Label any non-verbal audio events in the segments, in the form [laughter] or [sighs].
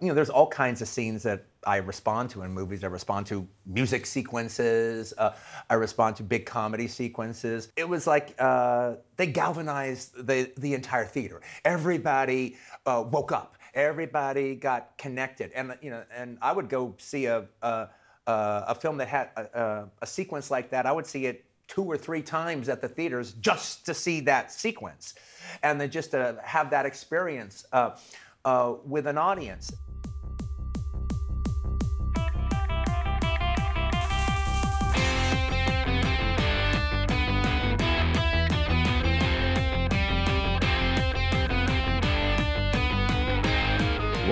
you know, there's all kinds of scenes that I respond to in movies. I respond to music sequences. Uh, I respond to big comedy sequences. It was like uh, they galvanized the the entire theater. Everybody uh, woke up. Everybody got connected. And you know, and I would go see a a, a film that had a, a sequence like that. I would see it two or three times at the theaters just to see that sequence, and then just to have that experience. Uh, uh, with an audience.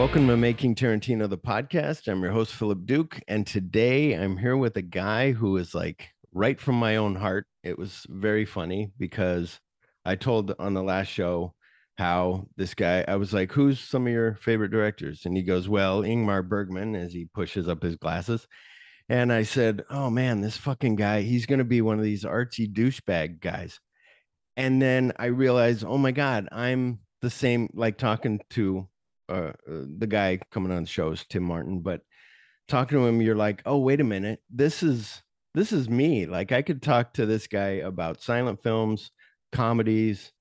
Welcome to Making Tarantino, the podcast. I'm your host, Phillip Duke. And today I'm here with a guy who is like right from my own heart. It was very funny because I told on the last show how this guy, I was like, Who's some of your favorite directors? And he goes, Well, Ingmar Bergman, as he pushes up his glasses. And I said, Oh man, this fucking guy, he's going to be one of these artsy douchebag guys. And then I realized, Oh my God, I'm the same, like talking to uh, uh, the guy coming on the show is Tim Martin, but talking to him, you're like, oh, wait a minute, this is this is me. Like I could talk to this guy about silent films, comedies,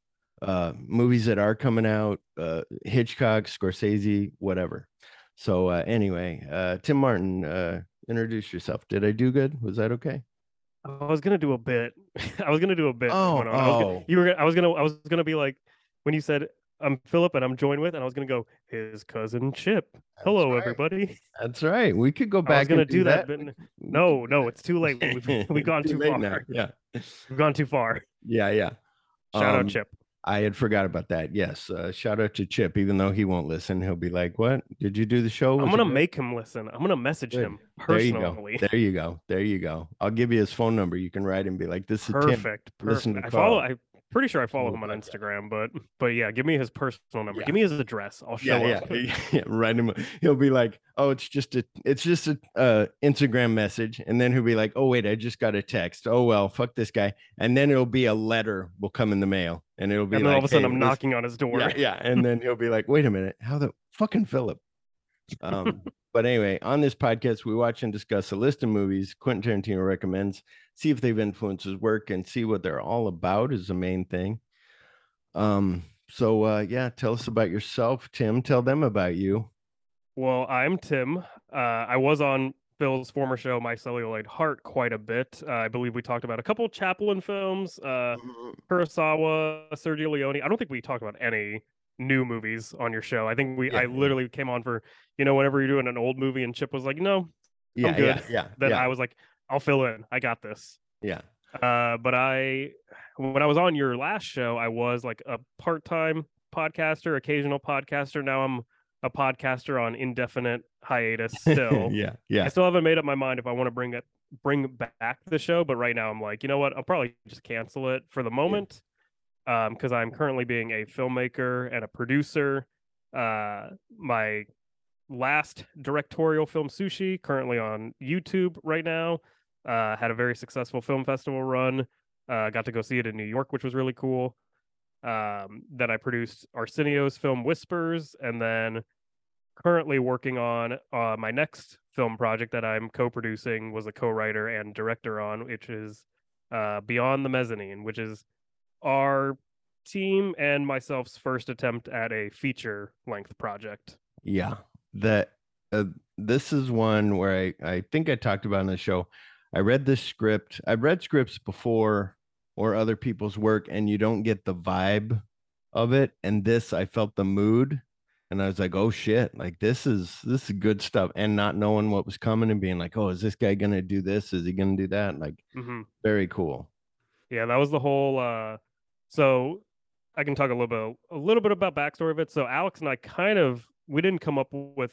uh, movies that are coming out, uh, Hitchcock, Scorsese, whatever. So uh, anyway, uh, Tim Martin, uh, introduce yourself. Did I do good? Was that okay? I was gonna do a bit. [laughs] I was gonna do a bit. Oh, I was gonna, oh. you were. I was gonna. I was gonna be like when you said I'm Phillip and I'm joined with, and I was gonna go his cousin Chip. That's Hello, right. everybody. [laughs] That's right. We could go back. I was gonna and do that, that. but [laughs] no, no, it's too late. We've, [laughs] we've gone too, late far. now. Yeah. We've gone too far. Yeah. Yeah. Shout Um, out Chip. I had forgot about that. Yes. Uh, shout out to Chip, even though he won't listen. He'll be like, What? Did you do the show? I'm gonna make him listen. I'm gonna message Good. him There you go. There you go. There you go. I'll give you his phone number. You can write and be like, This is Tim. Perfect. Listen to I follow. Carl. Pretty sure I follow him on. Instagram, but but yeah, give me his personal number. Yeah. Give me his address. I'll show Yeah, up. yeah, [laughs] yeah. Him. He'll be like, "Oh, it's just a, it's just a uh, Instagram message," and then he'll be like, "Oh, wait, I just got a text. Oh well, fuck this guy." And then it'll be a letter will come in the mail, and it'll be And then like, all of a sudden, "Hey, I'm knocking on his door. Yeah, yeah. And then he'll be like, wait a minute, how the fucking Phillip? Um, but anyway, on this podcast, we watch and discuss a list of movies Quentin Tarantino recommends, see if they've influenced his work and see what they're all about is the main thing. Um, so uh yeah, tell us about yourself, Tim. Tell them about you. Well, I'm Tim. Uh, I was on Phil's former show, My Celluloid Heart, quite a bit. Uh, I believe we talked about a couple Chaplin films, uh, Kurosawa, Sergio Leone. I don't think we talked about any new movies on your show. I think we, Yeah, I yeah. literally came on for, you know, whenever you're doing an old movie and Chip was like, no, Yeah, good. yeah, yeah. then I was like, I'll fill in. I got this. yeah. Uh, but I, when I was on your last show, I was like a part-time podcaster, occasional podcaster. Now I'm a podcaster on indefinite hiatus [laughs] still. yeah, yeah. I still haven't made up my mind if I want to bring it bring back the show, but right now I'm like, you know what? I'll probably just cancel it for the moment. Um, because I'm currently being a filmmaker and a producer. Uh my last directorial film Sushi, currently on YouTube right now. Uh had a very successful film festival run. Uh got to go see it in New York, which was really cool. Um, then I produced Arsenio's film Whispers, and then currently working on uh, my next film project that I'm co-producing was a co-writer and director on, which is uh, Beyond the Mezzanine, which is our team and myself's first attempt at a feature-length project. Yeah, that uh, this is one where I I think I talked about in the show. I read this script. I've read scripts before or other people's work, and you don't get the vibe of it. And this, I felt the mood, and I was like, "Oh shit! Like this is this is good stuff." And not knowing what was coming and being like, "Oh, is this guy gonna do this? Is he gonna do that?" Like hmm very cool. Yeah, that was the whole. Uh, so I can talk a little bit, a little bit about backstory of it. So Alex and I kind of we didn't come up with.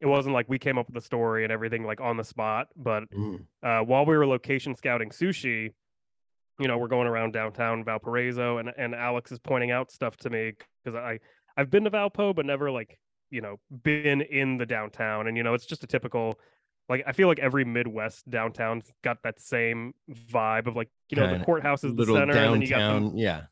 It wasn't like we came up with the story and everything like on the spot, but Mhm. uh, while we were location scouting sushi, you know, we're going around downtown Valparaiso, and and Alex is pointing out stuff to me because I I've been to Valpo, but never like you know been in the downtown, and you know, it's just a typical. Like I feel like every Midwest downtown's got that same vibe of like you know Kinda the courthouse is the center, and then you got downtown, them, yeah,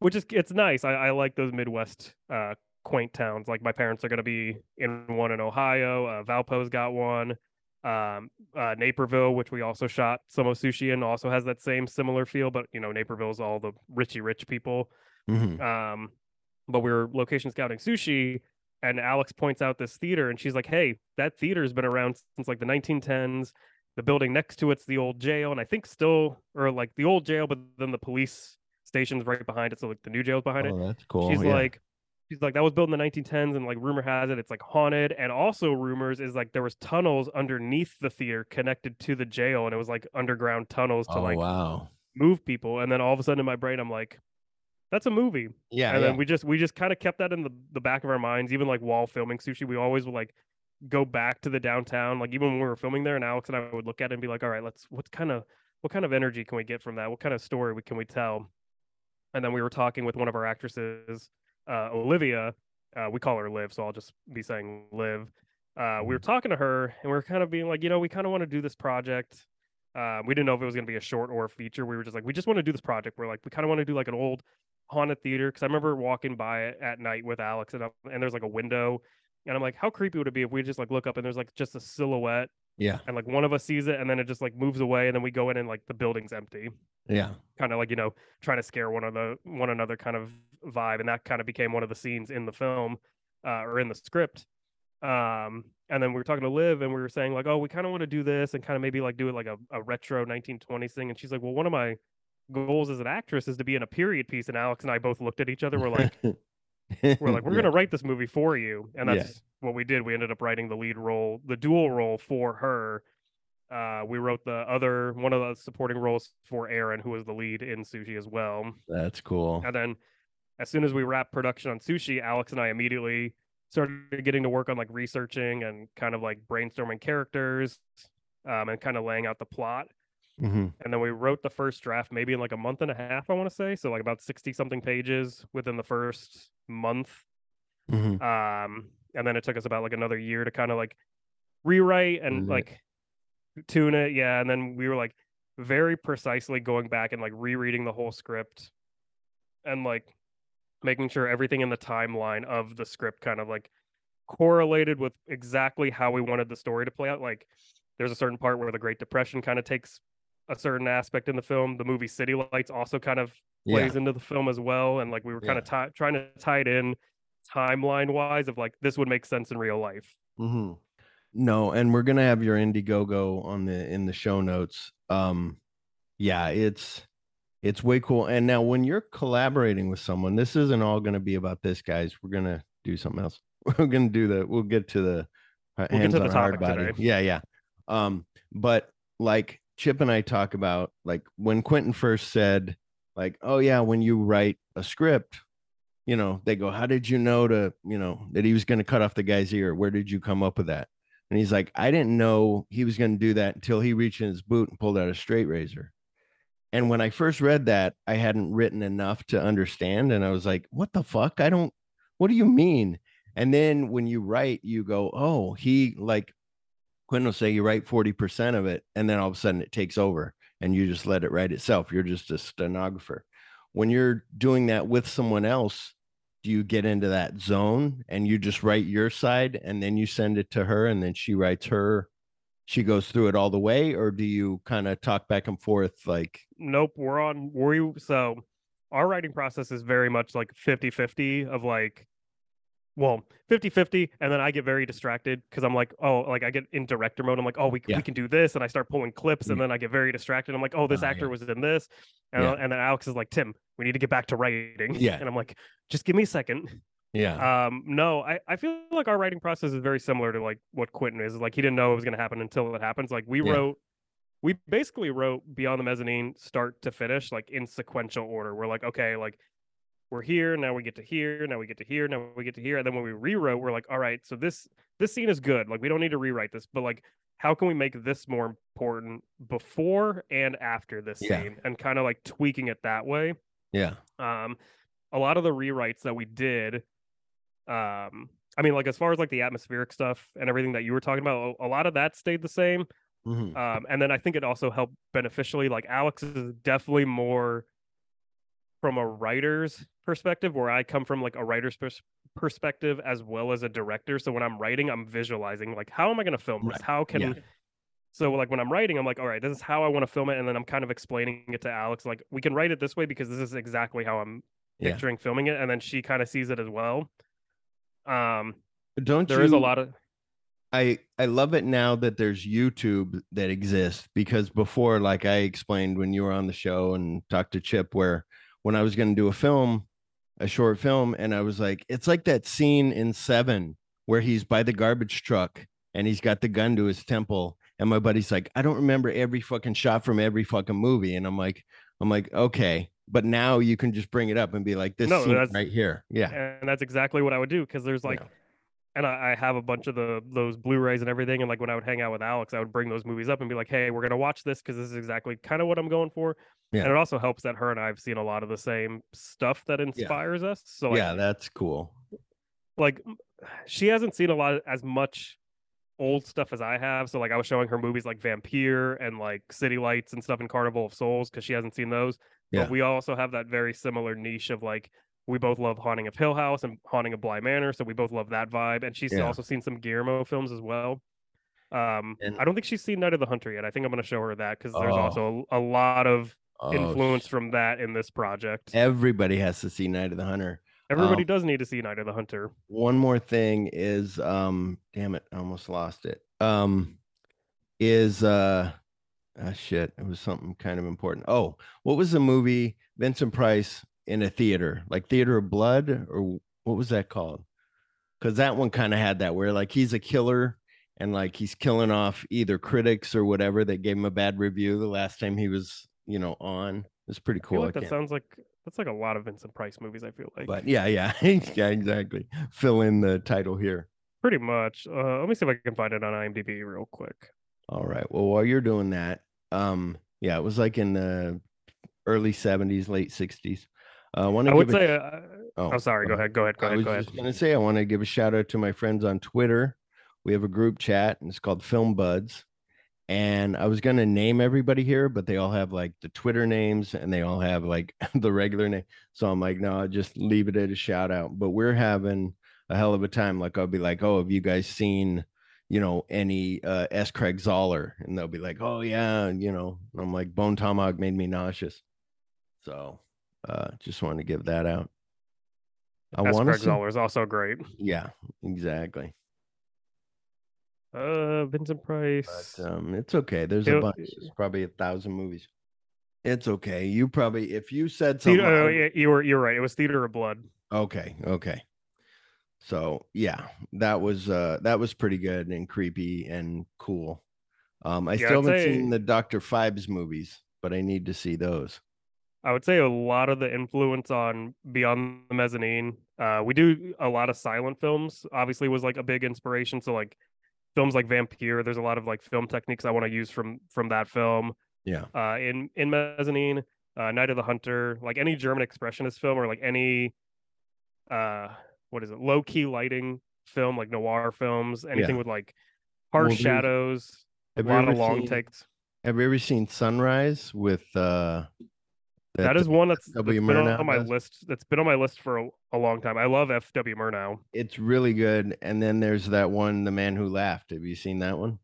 which is it's nice. I, I like those Midwest uh quaint towns. Like my parents are going to be in one in Ohio. Uh, Valpo's got one. Um, uh, Naperville, which we also shot some of sushi in, also has that same similar feel. But you know, Naperville's all the richy rich people. Mhm. Um, but we were location scouting sushi, and Alex points out this theater, and she's like, "Hey, that theater's been around since like the 1910s. The building next to it's the old jail, and I think still, or like the old jail, but then the police station's right behind it, so like the new jail's behind it." Oh, that's cool. she's yeah. like she's like that was built in the 1910s and like rumor has it it's like haunted and also rumors is like there was tunnels underneath the theater connected to the jail and it was like underground tunnels to oh like wow. move people and then all of a sudden in my brain i'm like that's a movie Yeah. and yeah. then we just we just kind of kept that in the, the back of our minds even like while filming sushi we always would like go back to the downtown like even when we were filming there and alex and i would look at it and be like all right let's what kind of what kind of energy can we get from that what kind of story we- can we tell and then we were talking with one of our actresses uh, olivia uh, we call her liv so i'll just be saying liv. Uh, we were talking to her and we were kind of being like you know we kind of want to do this project. Uh, we didn't know if it was going to be a short or a feature. We were just like we just want to do this project. We're like we kind of want to do like an old haunted theater because I remember walking by it at night with Alex and, I- and there's like a window and I'm like, how creepy would it be if we just like look up and there's like just a silhouette yeah. and like one of us sees it and then it just like moves away and then we go in and like the building's empty, Yeah. kind of like you know trying to scare one of the one another kind of vibe and that kind of became one of the scenes in the film uh, or in the script. Um, and then we were talking to Liv and we were saying like, oh, we kind of want to do this and kind of maybe like do it like a, a retro 1920s thing. And she's like, well, one of my goals as an actress is to be in a period piece. And Alex and I both looked at each other. We're like, [laughs] we're like, [laughs] we're Yeah. gonna write this movie for you, and Yeah. that's what we did. We ended up writing the lead role, the dual role for her. Uh, we wrote the other one of the supporting roles for Aaron, who was the lead in Sushi as well. That's cool. And then, as soon as we wrapped production on Sushi, Alex and I immediately started getting to work on like researching and kind of like brainstorming characters, um, and kind of laying out the plot. Hmm And then we wrote the first draft maybe in like a month and a half, I want to say. So like about 60 something pages within the first month. hmm Um, and then it took us about like another year to kind of like rewrite and it. like tune it. Yeah. And then we were like very precisely going back and like rereading the whole script and like making sure everything in the timeline of the script kind of like correlated with exactly how we wanted the story to play out. Like there's a certain part where the Great Depression kind of takes a certain aspect in the film. The movie City Lights also kind of Yeah. plays into the film as well. And like we were kind of ti- trying to tie it in timeline wise of like this would make sense in real life. Mm-hmm. No, and we're gonna have your Indiegogo on the in the show notes. Um, yeah, it's it's way cool. And now when you're collaborating with someone, this isn't all gonna be about this, guys. We're gonna do something else. [laughs] We're gonna do the. We'll get to the uh, We'll get hands to the on hard body. today. Yeah, yeah. Um, but like Chip and I talk about, like when Quentin first said, like, oh yeah, when you write a script, you know, they go, How did you know to, you know, that he was going to cut off the guy's ear? Where did you come up with that? And he's like, I didn't know he was going to do that until he reached in his boot and pulled out a straight razor. And when I first read that, I hadn't written enough to understand. And I was like, What the fuck? I don't, what do you mean? And then when you write, you go, Oh, he like, Quentin will say you write 40% of it, and then all of a sudden it takes over and you just let it write itself. You're just a stenographer. When you're doing that with someone else, do you get into that zone and you just write your side and then you send it to her and then she writes her she goes through it all the way or do you kind of talk back and forth like Nope, we're on we so our writing process is very much like 50-50 of like well 50-50 and then i get very distracted because i'm like oh like i get in director mode i'm like oh we, Yeah. we can do this and i start pulling clips and then i get very distracted i'm like oh this Ah, actor yeah. was in this and, Yeah. and then alex is like tim we need to get back to writing Yeah. and i'm like just give me a second yeah um no i i feel like our writing process is very similar to like what quentin is like he didn't know it was going to happen until it happens like we Yeah. wrote we basically wrote beyond the mezzanine start to finish like in sequential order we're like okay like we're here now we get to here now we get to here now we get to here and then when we rewrote we're like all right so this this scene is good like we don't need to rewrite this but like how can we make this more important before and after this Yeah. scene and kind of like tweaking it that way yeah um a lot of the rewrites that we did um i mean like as far as like the atmospheric stuff and everything that you were talking about a, a lot of that stayed the same Mhm. um and then i think it also helped beneficially like alex is definitely more from a writer's perspective where i come from like a writer's pers- perspective as well as a director. So when I'm writing, I'm visualizing like how am I going to film this? How can Yeah. so like when I'm writing, I'm like, all right, this is how I want to film it, and then I'm kind of explaining it to Alex, like we can write it this way because this is exactly how I'm Yeah. picturing filming it, and then she kind of sees it as well. Um, Don't there you? is a lot of I I love it now that there's YouTube that exists because before, like I explained when you were on the show and talked to Chip, where when I was going to do a film, a short film, and I was like, it's like that scene in Seven where he's by the garbage truck and he's got the gun to his temple, and my buddy's like, I don't remember every fucking shot from every fucking movie, and I'm like, I'm like, okay, but now you can just bring it up and be like, this No, scene right here, yeah, and that's exactly what I would do because there's like, Yeah. And I, I have a bunch of the those Blu-rays and everything, and like when I would hang out with Alex, I would bring those movies up and be like, hey, we're gonna watch this because this is exactly kind of what I'm going for. Yeah. And it also helps that her and I have seen a lot of the same stuff that inspires us. So like, yeah, that's cool. like she hasn't seen a lot of, as much old stuff as I have. So like I was showing her movies like Vampyr and like City Lights and stuff in Carnival of Souls because she hasn't seen those. Yeah. But we also have that very similar niche of like we both love Haunting of Hill House and Haunting of Bly Manor, so we both love that vibe. And she's Yeah. also seen some Guillermo films as well. Um, And- I don't think she's seen Night of the Hunter yet. I think I'm going to show her that because there's Oh. also a, a lot of Oh, influence sh- from that in this project. Everybody has to see Night of the Hunter. Everybody um, does need to see Night of the Hunter. one more thing is um damn it i almost lost it um is uh ah, shit it was something kind of important oh what was the movie vincent price in a theater like theater of blood or what was that called because that one kind of had that where like he's a killer and like he's killing off either critics or whatever that gave him a bad review the last time he was you know on it's pretty cool like that sounds like that's like a lot of Vincent Price movies. I feel like, but yeah yeah [laughs] yeah exactly fill in the title here pretty much. Uh, let me see if I can find it on IMDb real quick. All right. Well, while you're doing that, um, yeah, it was like in the early '70s, late '60s. Uh, I want I would give a, say. Uh, oh, oh, sorry. Go ahead. Go ahead. Go I ahead. was Go ahead. just gonna say I want to give a shout out to my friends on Twitter. We have a group chat and it's called Film Buds. And I was gonna name everybody here, but they all have like the Twitter names and they all have like [laughs] the regular name. So I'm like, no, I'll just leave it at a shout out. But we're having a hell of a time. Like I'll be like, oh, have you guys seen, you know, any uh S. Craig Zahler? And they'll be like, oh yeah, you know. And I'm like, Bone Tomahawk made me nauseous. So uh just wanted to give that out. I want to Zahler is also great. yeah, exactly. Uh, Vincent Price. But um, it's okay. There's a bunch. There's probably a thousand movies. It's okay. You probably, if you said Theater- something, oh, yeah, you were you're right. It was Theater of Blood. okay, okay. So yeah, that was uh that was pretty good and creepy and cool. Um, I Yeah, still I'd haven't say- seen the Doctor Phibes movies, but I need to see those. I would say a lot of the influence on Beyond the Mezzanine. Uh, we do a lot of silent films. Obviously, was like a big inspiration. So like films like Vampyr, there's a lot of like film techniques I want to use from from that film. Yeah. Uh, in in Mezzanine, uh, Night of the Hunter, like any German expressionist film or like any, uh, what is it, low key lighting film, like noir films, anything with like harsh Well, shadows, a lot of long seen, takes. Have you ever seen Sunrise with uh? That is one that's, that's been Murnau on my does? list. That's been on my list for a, a long time. I love F.W. Murnau. It's really good. And then there's that one, The Man Who Laughed. Have you seen that one?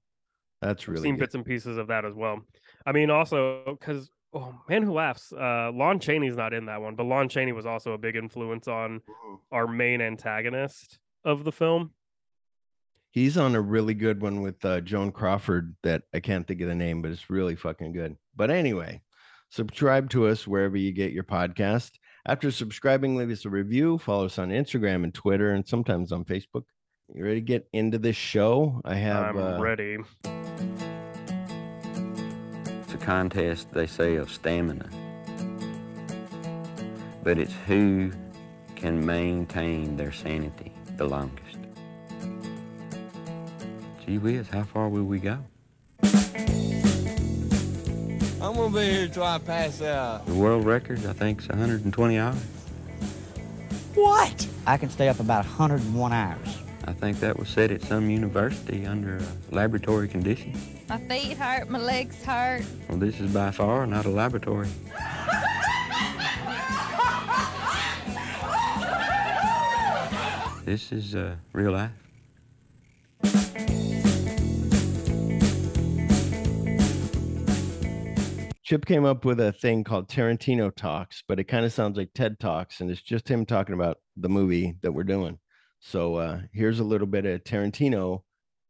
That's I've really seen good. bits and pieces of that as well. I mean, also because oh, Man Who Laughs, uh, Lon Chaney's not in that one, but Lon Chaney was also a big influence on Mhm. our main antagonist of the film. He's on a really good one with uh, Joan Crawford that I can't think of the name, but it's really fucking good. But anyway, subscribe to us wherever you get your podcast. After subscribing, leave us a review. Follow us on Instagram and Twitter, and sometimes on Facebook. You ready to get into this show? I have. I'm uh, ready. It's a contest, they say, of stamina. But it's who can maintain their sanity the longest. Gee whiz, how far will we go? I'm gonna be here till I pass out. The world record, I think, is 120 hours. What? I can stay up about 101 hours. I think that was set at some university under uh, laboratory conditions. My feet hurt, my legs hurt. Well, this is by far not a laboratory. [laughs] This is uh, real life. Chip came up with a thing called Tarantino Talks, but it kind of sounds like TED Talks, and it's just him talking about the movie that we're doing. So uh, here's a little bit of Tarantino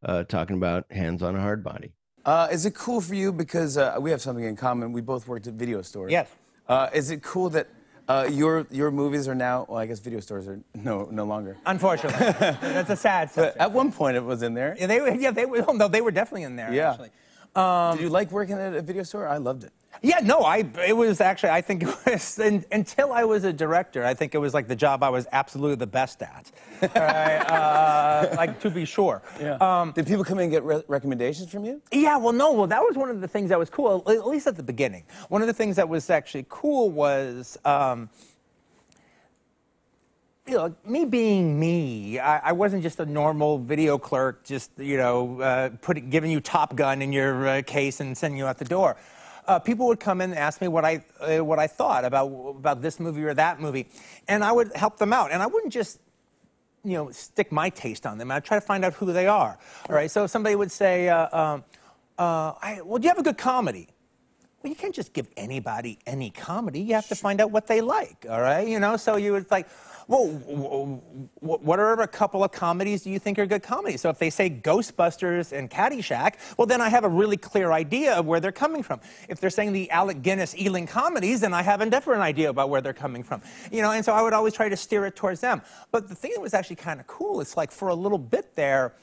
uh, talking about Hands on a Hardbody. Uh, is it cool for you because uh, we have something in common? We both worked at video stores. Yes. Uh, is it cool that uh, your your movies are now? Well, I guess video stores are [laughs] no no longer. Unfortunately, [laughs] that's a sad. But at one point, it was in there. Yeah, they were. Yeah, they were. Oh, [laughs] no, they were definitely in there. Yeah. Actually. Um, Did you like working at a video store? I loved it. Yeah, no, I. It was actually. I think it [laughs] was in, until I was a director. I think it was like the job I was absolutely the best at. All [laughs] right, uh, like to be sure. Um, Did people come in and get re- recommendations from you? Yeah, well, no, well, that was one of the things that was cool, at least at the beginning. One of the things that was actually cool was, um, you know, me being me. I, I wasn't just a normal video clerk, just you know, uh, put, giving you Top Gun in your uh, case and sending you out the door. Uh, people would come in and ask me what I uh, what I thought about about this movie or that movie, and I would help them out. And I wouldn't just you know, stick my taste on them. I try to find out who they are. All right. So if somebody would say, uh, um, uh, I, "Well, do you have a good comedy?" Well, you can't just give anybody any comedy. You have to find out what they like. All right. You know. So you would like, well, what are a couple of comedies do you think are good comedies? So if they say Ghostbusters and Caddyshack, well, then I have a really clear idea of where they're coming from. If they're saying the Alec Guinness Ealing comedies, then I have a different idea about where they're coming from. You know, and so I would always try to steer it towards them. But the thing that was actually kind of cool, it's like for a little bit there,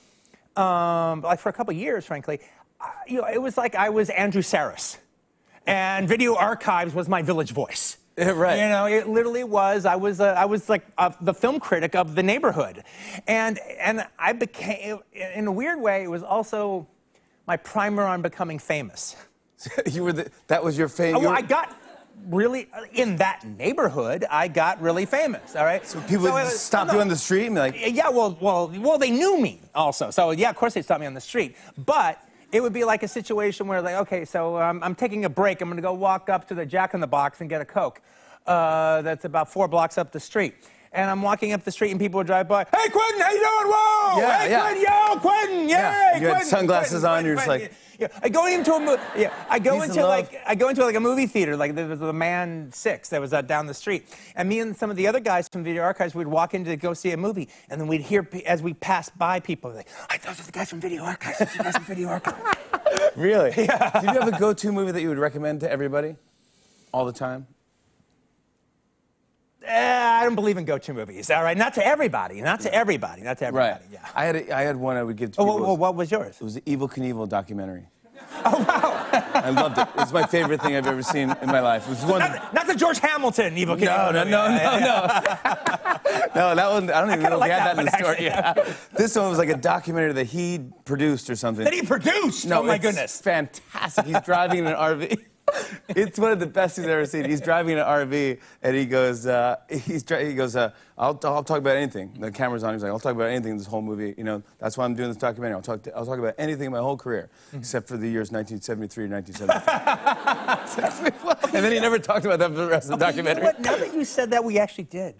um, like for a couple years, frankly, I- you know, it was like I was Andrew Sarris, and Video Archives was my Village Voice. [laughs] right. You know, it literally was. I was. Uh, I was like uh, the film critic of the neighborhood, and and I became, in a weird way, it was also my primer on becoming famous. [laughs] you were the, that was your fame. Oh, were- I got really in that neighborhood. I got really famous. All right. So people would stop you on the street and be like, yeah, well, well, well, they knew me also. So yeah, of course they stopped me on the street. But it would be like a situation where, like, okay, so um, I'm taking a break. I'm going to go walk up to the Jack in the Box and get a Coke. Uh, that's about four blocks up the street. And I'm walking up the street and people would drive by. Hey, Quentin, how you doing? Whoa! Yeah, hey, yeah. Quentin, yo, Quentin, yeah. Yeah, you had sunglasses Quentin, on, you're just Quentin, like- yeah, I go into a mo- yeah. I go into like I go into like a movie theater, like there was the Man Six that was uh, down the street, and me and some of the other guys from Video Archives would walk in to go see a movie, and then we'd hear as we passed by people like, "I those are the guys from Video Archives. Those are the guys from Video Archives." [laughs] really? [laughs] Yeah. Did you have a go-to movie that you would recommend to everybody, all the time? Eh, I don't believe in go-to movies. All right, not to everybody, not to everybody, not to everybody. Right. Yeah. I had a, I had one I would give to Oh, people. well, well, what was yours? It was the Evel Knievel documentary. [laughs] Oh wow! I loved it. It's my favorite thing I've ever seen in my life. It was one. Not, not the George Hamilton Evel Knievel No, no, no, no, [laughs] no. [laughs] No, that one. I don't even kinda know if like we had that that, in the one, story. Yeah. This one was like a documentary that he produced or something. That he produced. No, oh my it's goodness. fantastic. He's driving in an RV. It's one of the best things I've ever seen. He's driving an RV and he goes, uh, he's dri- he goes, uh, I'll, I'll talk about anything. The camera's on. He's like, I'll talk about anything in this whole movie. You know, that's why I'm doing this documentary. I'll talk, to, I'll talk about anything in my whole career Mm-hmm. except for the years 1973 and 1975. [laughs] and then he never talked about that for the rest of the Okay, you know documentary. Now that you said that, we actually did.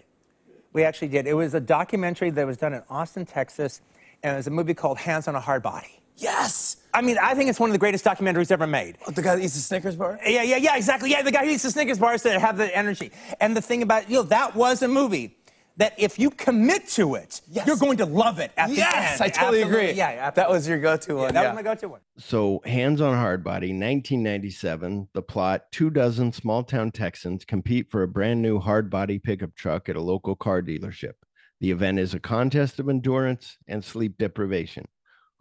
We actually did. It was a documentary that was done in Austin, Texas, and it was a movie called Hands on a Hardbody. Yes. I mean, I think it's one of the greatest documentaries ever made. Oh, the guy that eats the Snickers bar? Yeah, yeah, yeah, exactly. Yeah, the guy who eats the Snickers bars that have the energy. And the thing about, you know, that was a movie that if you commit to it, Yes. you're going to love it at the end. Yes, I totally Absolutely. agree. Yeah, absolutely. That was your go-to one. that yeah. was my go-to one. So, Hands on Hardbody, 1997. The plot two dozen small town Texans compete for a brand new hard body pickup truck at a local car dealership. The event is a contest of endurance and sleep deprivation.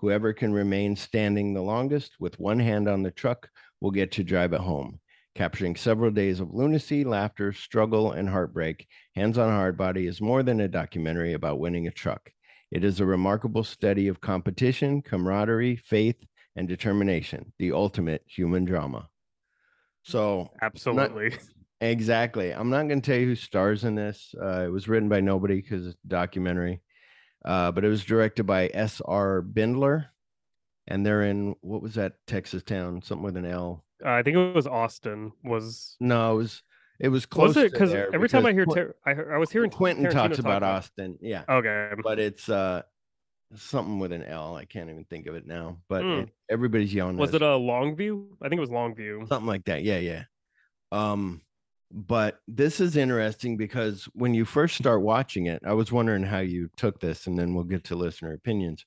Whoever can remain standing the longest with one hand on the truck will get to drive it home. Capturing several days of lunacy, laughter, struggle, and heartbreak, Hands on Hardbody is more than a documentary about winning a truck. It is a remarkable study of competition, camaraderie, faith, and determination, the ultimate human drama. So, Absolutely. exactly. I'm not going to tell you who stars in this. Uh, it was written by nobody because it's a documentary, uh, but it was directed by S.R. Bindler. And they're in, what was that Texas town? Something with an L. Uh, I think it was Austin. Was No, it was It was close. Was it because every time I hear Qu- Tar- I, heard- I was hearing Quentin Tarantino talks talk about Austin, yeah, Okay, but it's uh something with an L. I can't even think of it now. But Hmm. it- everybody's yelling. was us. it a Longview? I think it was Longview. something like that yeah yeah um but this is interesting because when you first start watching it i was wondering how you took this and then we'll get to listener opinions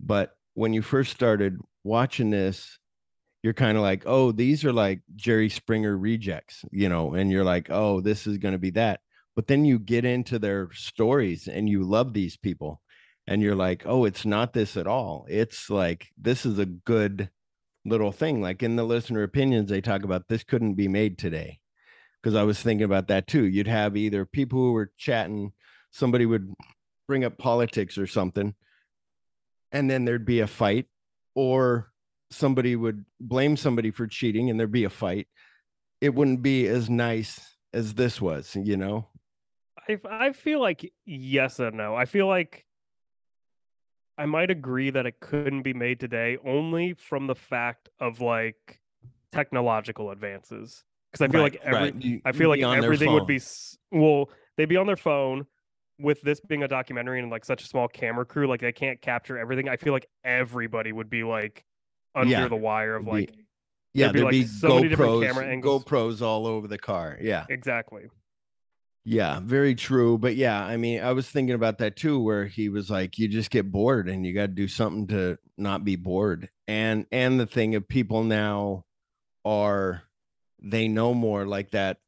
but when you first started watching this you're kind of like oh these are like jerry springer rejects you know and you're like oh this is going to be that but then you get into their stories and you love these people and you're like oh it's not this at all it's like this is a good little thing. Like in the listener opinions, they talk about this couldn't be made today. Because I was thinking about that too. You'd have either people who were chatting, somebody would bring up politics or something, and then there'd be a fight, or somebody would blame somebody for cheating and there'd be a fight. It wouldn't be as nice as this was, you know? I I feel like yes and no. I feel like I might agree that it couldn't be made today only from the fact of like technological advances. Because I feel Right, like every right. You- I feel like be on their everything would be well, they'd be on their phone with this being a documentary and like such a small camera crew, like they can't capture everything. I feel like everybody would be like under Yeah, the wire of like Yeah, There'd be, there'd like, be so many different GoPros, camera angles. GoPros all over the car. Yeah. exactly. Yeah, very true. But yeah, I mean, I was thinking about that too, where he was like, you just get bored and you got to do something to not be bored. And and the thing of people now are they know more like that.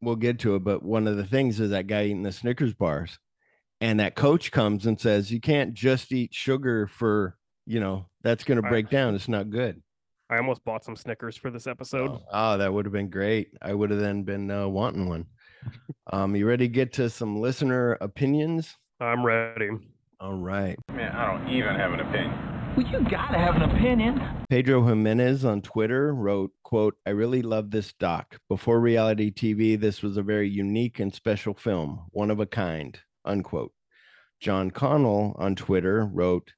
We'll get to it, but one of the things is that guy eating the Snickers bars, and that coach comes and says, you can't just eat sugar for you know that's going to Right. break down. It's not good. I almost bought some Snickers for this episode. Oh, oh, that would have been great. I would have then been uh, wanting one. Um, you ready to get to some listener opinions? I'm ready. All right. Man, I don't even have an opinion. Well, you gotta have an opinion. Pedro Jimenez on Twitter wrote, quote, I really love this doc. Before reality TV, this was a very unique and special film, one of a kind, unquote. John Connell on Twitter wrote,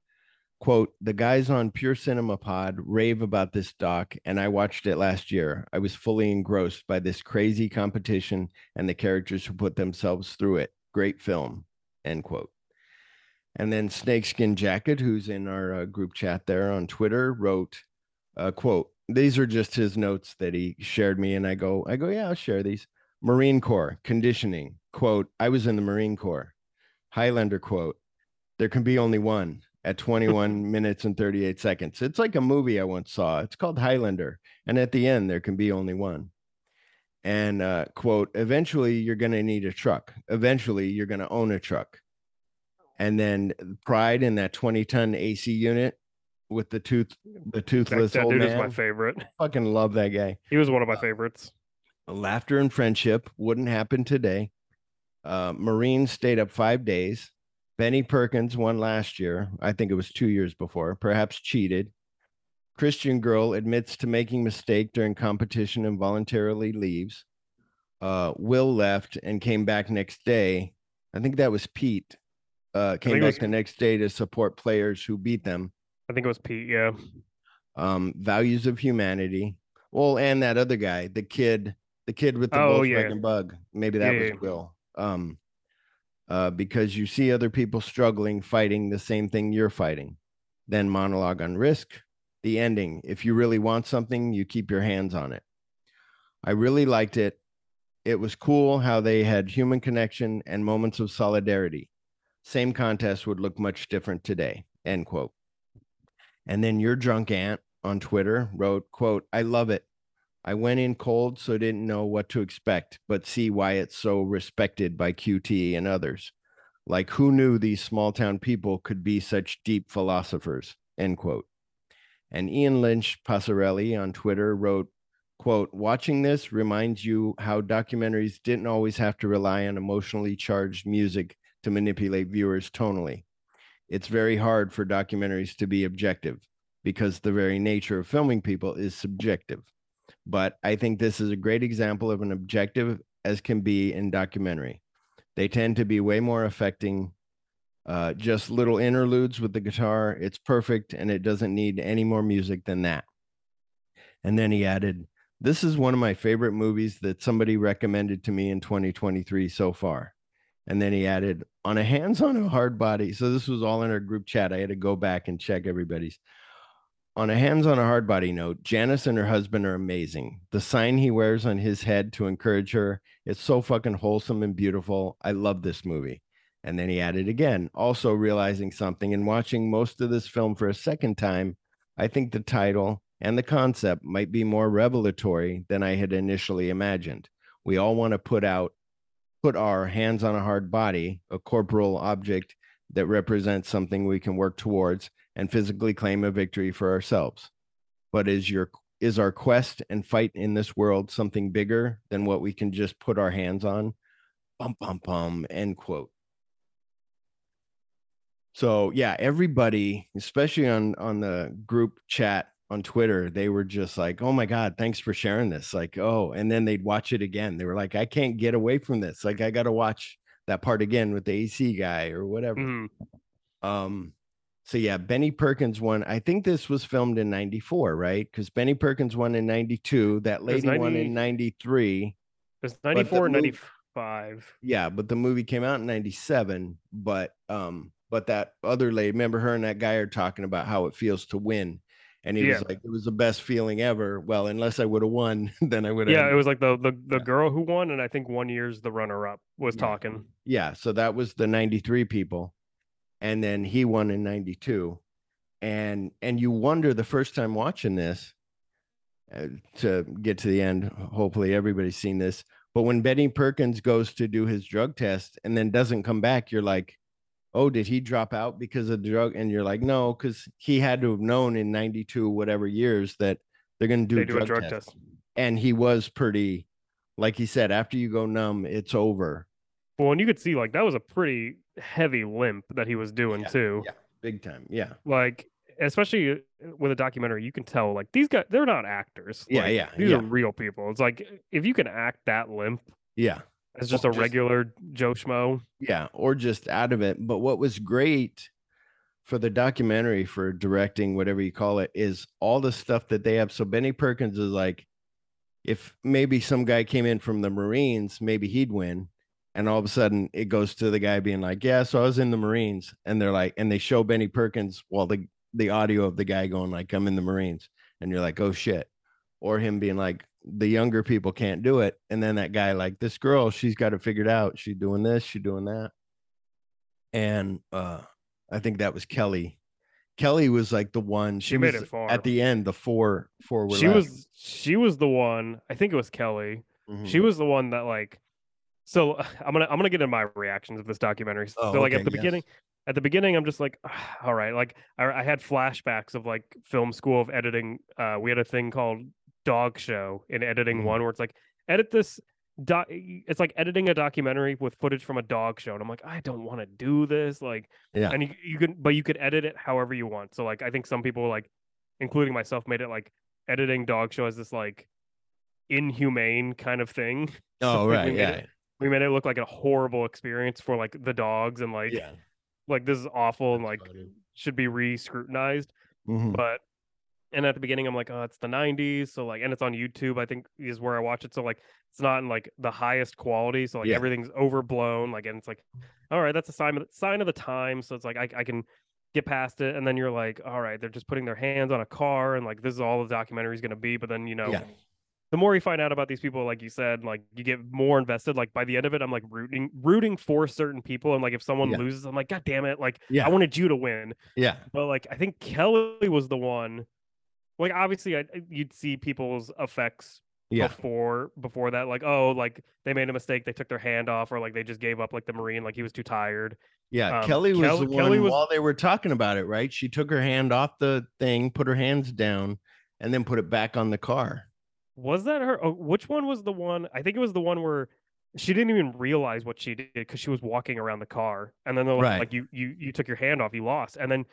quote, the guys on Pure Cinema Pod rave about this doc, and I watched it last year. I was fully engrossed by this crazy competition and the characters who put themselves through it. Great film, end quote. And then Snakeskin Jacket, who's in our uh, group chat there on Twitter, wrote, uh, "quote These are just his notes that he shared me." And I go, "I go, yeah, I'll share these." Marine Corps conditioning. Quote: I was in the Marine Corps. Highlander quote: There can be only one at 21 [laughs] minutes and 38 seconds. It's like a movie I once saw. It's called Highlander, and at the end there can be only one. And uh, quote: Eventually you're going to need a truck. Eventually you're going to own a truck and then pride in that 20 ton AC unit with the tooth the That, toothless that old dude man. is my favorite. Fucking love that guy. He was one of my favorites. Laughter and friendship wouldn't happen today. Uh, Marines stayed up five days. Benny Perkins won last year. I think it was two years before. Perhaps cheated. Christian girl admits to making mistake during competition and voluntarily leaves. Uh, Will left and came back next day. I think that was Pete. Uh, came back was- the next day to support players who beat them. I think it was Pete. Yeah. Um, values of humanity. Well, and that other guy, the kid, the kid with the Oh, Volkswagen yeah. bug. Maybe that Yeah, was yeah. Will. Um, uh, because you see other people struggling, fighting the same thing you're fighting. Then monologue on risk. The ending. If you really want something, you keep your hands on it. I really liked it. It was cool how they had human connection and moments of solidarity. Same contest would look much different today. End quote. And then your drunk aunt on Twitter wrote, quote, I love it. I went in cold, so didn't know what to expect, but see why it's so respected by QT and others. Like who knew these small town people could be such deep philosophers, end quote. And Ian Lynch Passarelli on Twitter wrote, quote, watching this reminds you how documentaries didn't always have to rely on emotionally charged music to manipulate viewers tonally. It's very hard for documentaries to be objective because the very nature of filming people is subjective. But I think this is a great example of an objective as can be in documentary. They tend to be way more affecting. Uh, just little interludes with the guitar. It's perfect and it doesn't need any more music than that. And then he added, This is one of my favorite movies that somebody recommended to me in 2023 so far. And then he added on a hands on a hard body. So this was all in our group chat. I had to go back and check everybody's. On a hands on a hard body note, Janice and her husband are amazing. The sign he wears on his head to encourage her, it's so fucking wholesome and beautiful. I love this movie. And then he added again, also realizing something and watching most of this film for a second time. I think the title and the concept might be more revelatory than I had initially imagined. We all want to put out put our hands on a hard body, a corporal object that represents something we can work towards and physically claim a victory for ourselves. But is your is our quest and fight in this world something bigger than what we can just put our hands on? Bum bum bum. End quote. So yeah, everybody, especially on on the group chat on Twitter, they were just like, "Oh my god, thanks for sharing this." Like, "Oh," and then they'd watch it again. They were like, "I can't get away from this. Like, I got to watch that part again with the AC guy or whatever." Mhm. Um, so yeah, Benny Perkins won. I think this was filmed in '94, right? Because Benny Perkins won in '92. That lady won in '93. It's 94 and mov- 95. Yeah, but the movie came out in 97. But um, but that other lady, remember her and that guy are talking about how it feels to win. And he Yeah. was like, it was the best feeling ever. Well, unless I would have won, [laughs] then I would have. Yeah, it was like the the, the Yeah. girl who won, and I think one year's the runner up was Yeah. talking. yeah. So that was the 93 people. And then he won in 92. And and you wonder the first time watching this, uh, to get to the end, hopefully everybody's seen this. But when Benny Perkins goes to do his drug test and then doesn't come back, you're like, oh, did he drop out because of the drug? And you're like, no, because he had to have known in 92, whatever years, that they're going to do, do drug, a drug test. test. And he was pretty, like he said, after you go numb, it's over. Well, and you could see like that was a pretty heavy limp that he was doing Yeah, too. yeah. Big time. Yeah. Like especially uh, with a documentary, you can tell like these guys they're not actors. Yeah, Like, yeah, These yeah. are real people. It's like if you can act that limp Yeah. As just a just- regular Joe Schmo, Yeah. Or just out of it. But what was great for the documentary for directing, whatever you call it, is all the stuff that they have. So Benny Perkins is like, if maybe some guy came in from the Marines, maybe he'd win. And all of a sudden it goes to the guy being like, Yeah, so I was in the Marines. And they're like, and they show Benny Perkins, well, the the audio of the guy going like, I'm in the Marines. And you're like, oh shit. Or him being like, the younger people can't do it. And then that guy, like, this girl, she's got it figured out. She's doing this, she's doing that. And uh I think that was Kelly. Kelly was like the one She made was it far. at the end, the four four she left. was she was the one. I think it was Kelly. Mhm. She was the one that like. So [sighs] I'm gonna I'm gonna get into my reactions of this documentary. Oh, so like okay, at the yes. beginning, at the beginning, I'm just like, [sighs] all right. Like I, I had flashbacks of like film school of editing. Uh, we had a thing called Dog Show in editing Mhm. one where it's like edit this. Doc, it's like editing a documentary with footage from a dog show, and I'm like, I don't want to do this. Like, Yeah. and you, you can, but you could edit it however you want. So like, I think some people like, including myself, made it like editing dog show as this like inhumane kind of thing. [laughs] Oh, like, right. we Yeah. it- we made it look like a horrible experience for like the dogs and like Yeah. like this is awful and like funny. should be re-scrutinized Mhm. but and at the beginning i'm like oh it's the 90s so like and it's on youtube i think is where i watch it so like it's not in like the highest quality so like Yeah. everything's overblown like and it's like all right that's a sign of sign of the time so it's like I, I can get past it and then you're like all right they're just putting their hands on a car and like this is all the documentary is going to be but then you know Yeah. the more you find out about these people, like you said, like you get more invested. Like by the end of it, I'm like rooting rooting for certain people. And like if someone Yeah. loses, I'm like, God damn it. Like Yeah. I wanted you to win. Yeah. But like I think Kelly was the one. Like obviously I, you'd see people's effects Yeah. before before that. Like, oh, like they made a mistake, they took their hand off, or like they just gave up like the Marine, like he was too tired. Yeah, Um, Kelly was Kel- the Kelly one was- while they were talking about it, right? She took her hand off the thing, put her hands down, and then put it back on the car. Was that her? Oh, which one was the one? I think it was the one where she didn't even realize what she did because she was walking around the car, and then they're like, Right. like, you you you took your hand off, you lost, and then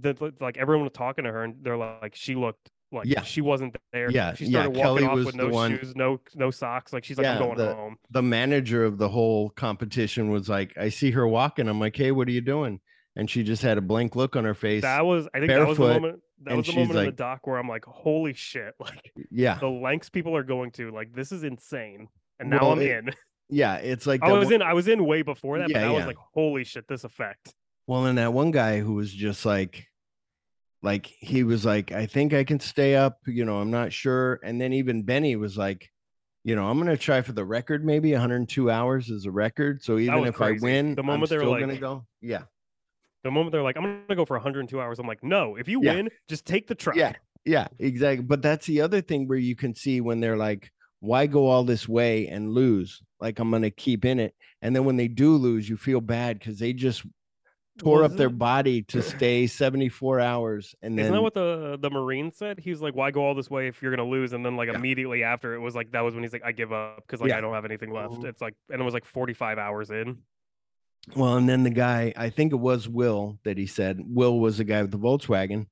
the like everyone was talking to her, and they're like, she looked like Yeah. she wasn't there. Yeah, she yeah, started walking Kelly off with no one- shoes, no no socks. Like she's like, I'm going the- home. The manager of the whole competition was like, I see her walking. I'm like, hey, what are you doing? And she just had a blank look on her face. That was I think that was the moment that was the moment in the doc where I'm like, holy shit! [laughs] Like yeah, the lengths people are going to, like this is insane. And now Well, I'm it- in. [laughs] yeah. It's like I was one- in. I was in way before that, but Yeah, I was like, holy shit, this effect. Well, and that one guy who was just like, like he was like, I think I can stay up. You know, I'm not sure. And then even Benny was like, you know, I'm gonna try for the record. Maybe 102 hours is a record. So even if crazy. I win, The I'm moment they're like- gonna go. Yeah, The moment they're like, I'm gonna go for 102 hours, I'm like, no. If you Yeah. win, just take the truck. yeah, yeah, exactly. But that's the other thing where you can see when they're like, why go all this way and lose? Like I'm gonna keep in it. And then when they do lose, you feel bad because they just tore Well, up their isn't- body to [laughs] stay 74 hours. And then Isn't that what the the Marine said? He was like, "Why go all this way if you're gonna lose?" And then like Yeah. immediately after, it was like that was when he's like, "I give up" because like Yeah. I don't have anything left. Mhm. It's like, and it was like 45 hours in. Well, and then the guy, I think it was Will that he said, Will was the guy with the Volkswagen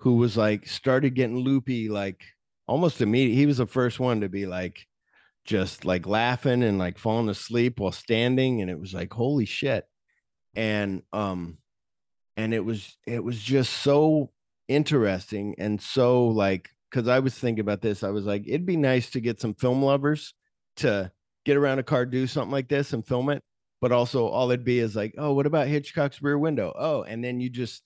who was like, started getting loopy, like almost immediately. He was the first one to be like, just like laughing and like falling asleep while standing. And it was like, holy shit. And, um, and it was, it was just so interesting and so like, cause I was thinking about this. I was like, it'd be nice to get some film lovers to get around a car, do something like this and film it but also all it'd be is like, oh, what about Hitchcock's Rear Window? Oh, and then you just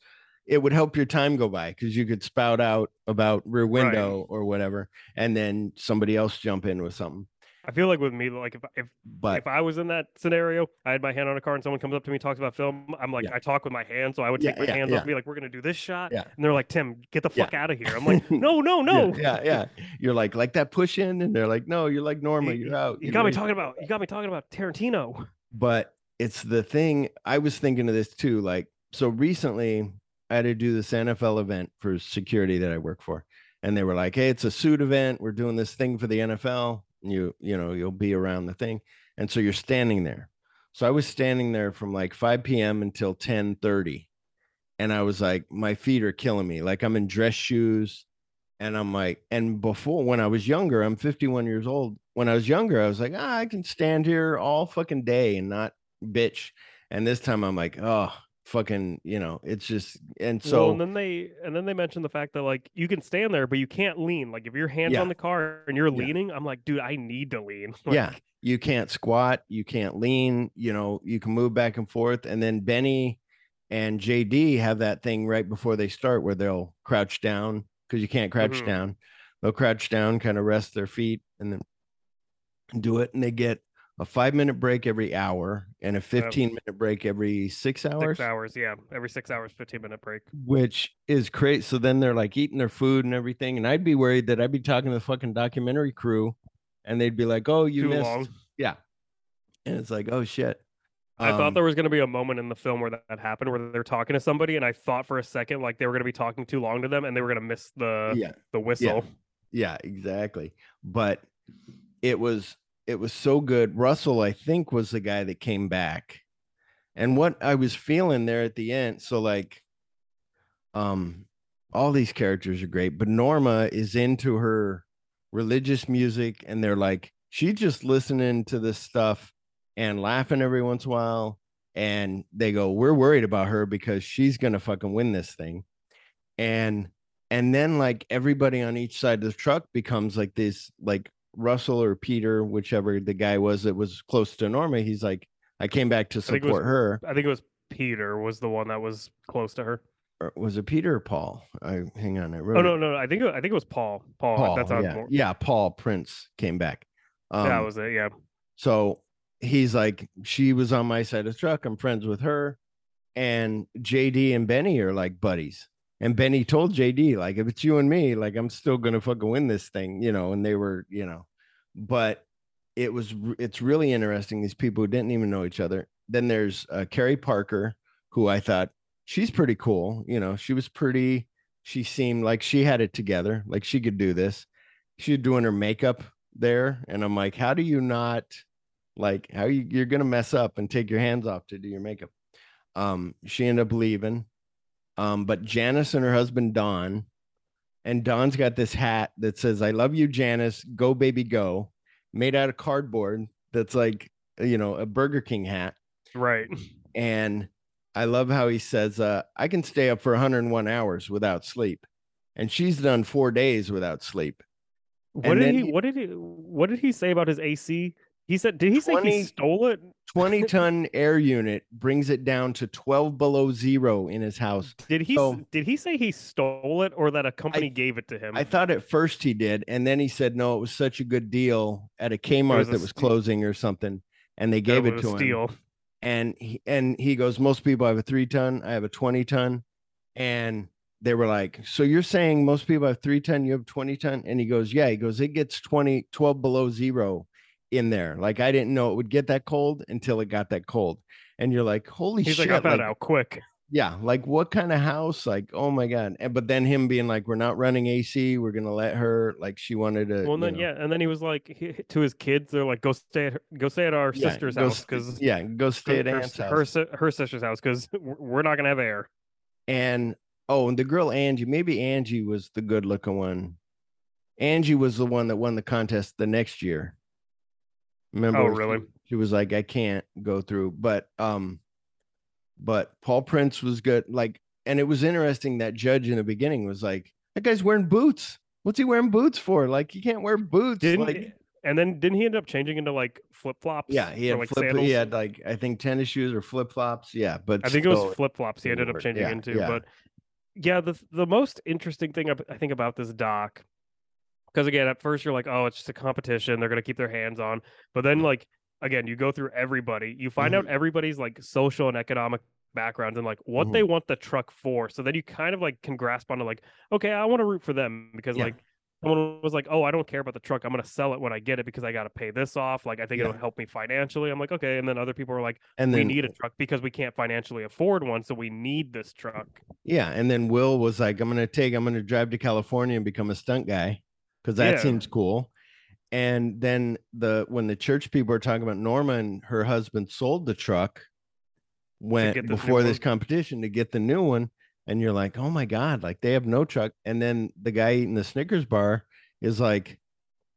it would help your time go by because you could spout out about Rear Window or whatever, and then somebody else jump in with something. I feel like with me, like if if But if I was in that scenario, I had my hand on a car and someone comes up to me talks about film, I'm like, Yeah. I talk with my hand, so I would Yeah, take my yeah, hands yeah. off and be like, we're gonna do this shot, Yeah. and they're like, Tim, get the Yeah. fuck out of here. I'm like, [laughs] no, no, no. yeah, yeah, yeah. You're like like that push in, and they're like, no, you're like normal, You- you're out. You you're got me ready." talking about you got me talking about Tarantino. but it's the thing I was thinking of this too. Like, so recently I had to do this NFL event for security that I work for. And they were like, Hey, it's a suit event. We're doing this thing for the NFL. You, you know, you'll be around the thing. And so you're standing there. So I was standing there from like 5 p.m. until 10 30. And I was like, my feet are killing me. Like I'm in dress shoes. And I'm like, and before when I was younger, I'm 51 years old. When I was younger, I was like, ah, I can stand here all fucking day and not bitch. And this time I'm like, oh, fucking, you know, it's just, and So so, and then they and then they mentioned the fact that like you can stand there, but you can't lean. Like if your hands Yeah. on the car and you're Yeah. leaning, I'm like, dude, I need to lean. [laughs] yeah, you can't squat, you can't lean, you know, you can move back and forth. And then Benny and JD have that thing right before they start where they'll crouch down because you can't crouch Mhm. down. They'll crouch down, kind of rest their feet and then do it. And they get a five minute break every hour and a 15 minute break every six hours. Six hours, yeah. Every six hours, 15 minute break. which is crazy. So then they're like eating their food and everything, and I'd be worried that I'd be talking to the fucking documentary crew, and they'd be like, "Oh, you Too missed," long. yeah, and it's like, "Oh shit." I thought Um, there was going to be a moment in the film where that, that happened, where they're talking to somebody, and I thought for a second like they were going to be talking too long to them, and they were going to miss the yeah, the whistle. yeah, exactly. But it was it was so good. Russell, I think, was the guy that came back, and what I was feeling there at the end. So like, um, all these characters are great, but Norma is into her religious music, and they're like, she's just listening to this stuff and laughing every once in a while. And they go, We're worried about her because she's gonna fucking win this thing. And and then like everybody on each side of the truck becomes like this, like Russell or Peter, whichever the guy was that was close to Norma. He's like, I came back to think it was- support her. I think it was Peter was the one that was close to her. Or was it Peter or Paul? I hang on, I wrote Oh no, no, I think it, I think it was Paul. Paul. Paul. that sounds yeah. more. yeah, Paul Prince came back. Um, that was it. Yeah. So he's like, she was on my side of the truck. I'm friends with her. And JD and Benny are like buddies. And Benny told JD, like, if it's you and me, like, I'm still gonna fucking win this thing, you know. And they were, you know, but it was it's really interesting. These people who didn't even know each other. Then there's uh, Carrie Parker, who I thought she's pretty cool. You know, she was pretty. She seemed like she had it together, like she could do this. She was doing her makeup there, and I'm like, how do you not? like how you you're gonna mess up and take your hands off to do your makeup um she ended up leaving um but janice and her husband don and don's got this hat that says i love you janice go baby go made out of cardboard that's like you know a burger king hat Right. and i love how he says uh i can stay up for 101 hours without sleep and she's done four days without sleep. What And did he, he- What did he? What did he say about his AC? He said, did he say he stole it? 20 [laughs] ton air unit brings it down to 12 below zero in his house. Did he? So- did he say he stole it or that a company gave it to him? I thought at first he did, and then he said no, it was such a good deal at a Kmart was a that was steal. closing or something, and they gave it to him. steal. And he and he goes, most people have a three ton, I have a 20 ton, and they were like, so you're saying most people have three ton, you have 20 ton, and he goes, yeah, he goes, it gets 20, 12 below zero in there. Like I didn't know it would get that cold until it got that cold, and you're like, holy He's shit, like, I found like, out quick. yeah like what kind of house like oh my god and, but then him being like we're not running ac we're gonna let her like she wanted to Well, then know, yeah, and then he was like he, to his kids, they're like, go stay at her, go stay at our yeah, sister's house because yeah go stay at her, aunt's her, house si- her sister's house because [laughs] we're not gonna have air. and oh and the girl angie maybe angie was the good looking one angie was the one that won the contest the next year remember Oh, she- really? she was like i can't go through but um but paul prince was good like and it was interesting that judge in the beginning was like that guy's wearing boots what's he wearing boots for like he can't wear boots Didn't like and then didn't he end up changing into like flip flops? yeah he had like flip sandals? he had like i think tennis shoes or flip-flops yeah but I think it was flip flops he ended up changing Yeah, into. yeah. But yeah, the the most interesting thing I think about this doc, because again, at first you're like, oh, it's just a competition. They're gonna keep their hands on, but then like again, you go through everybody. You find Mm-hmm. out everybody's like social and economic backgrounds and like what Mm-hmm. they want the truck for. So then you kind of like can grasp onto like, okay, I want to root for them because Yeah. like. Someone was like, "Oh, I don't care about the truck. I'm gonna sell it when I get it because I got to pay this off. Like, I think Yeah. it'll help me financially." I'm like, "Okay." And then other people are like, and we need a truck because we can't financially afford one, so we need this truck. Yeah, and then Will was like, "I'm gonna take, I'm gonna drive to California and become a stunt guy because that Yeah. seems cool." And then the when the church people are talking about Norma and her husband sold the truck when get before this competition to get the new one, and you're like, "Oh my god!" Like they have no truck. And then the guy eating the Snickers bar is like,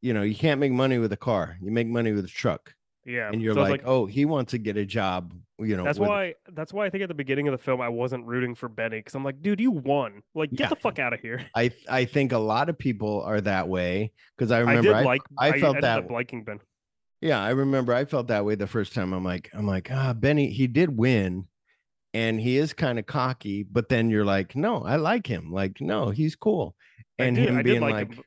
"You know, you can't make money with a car. You make money with a truck." Yeah, And you're so it's like, "Oh, he wants to get a job." You know, that's with- why that's why I think at the beginning of the film I wasn't rooting for Benny because I'm like, dude, you won. Like, get Yeah. the fuck out of here. I I think a lot of people are that way because I I remember did I, like. I felt ended that liking Ben. yeah I remember I felt that way the first time I'm like I'm like ah Benny he did win and he is kind of cocky but then you're like no I like him like no he's cool I and did- him I being like like,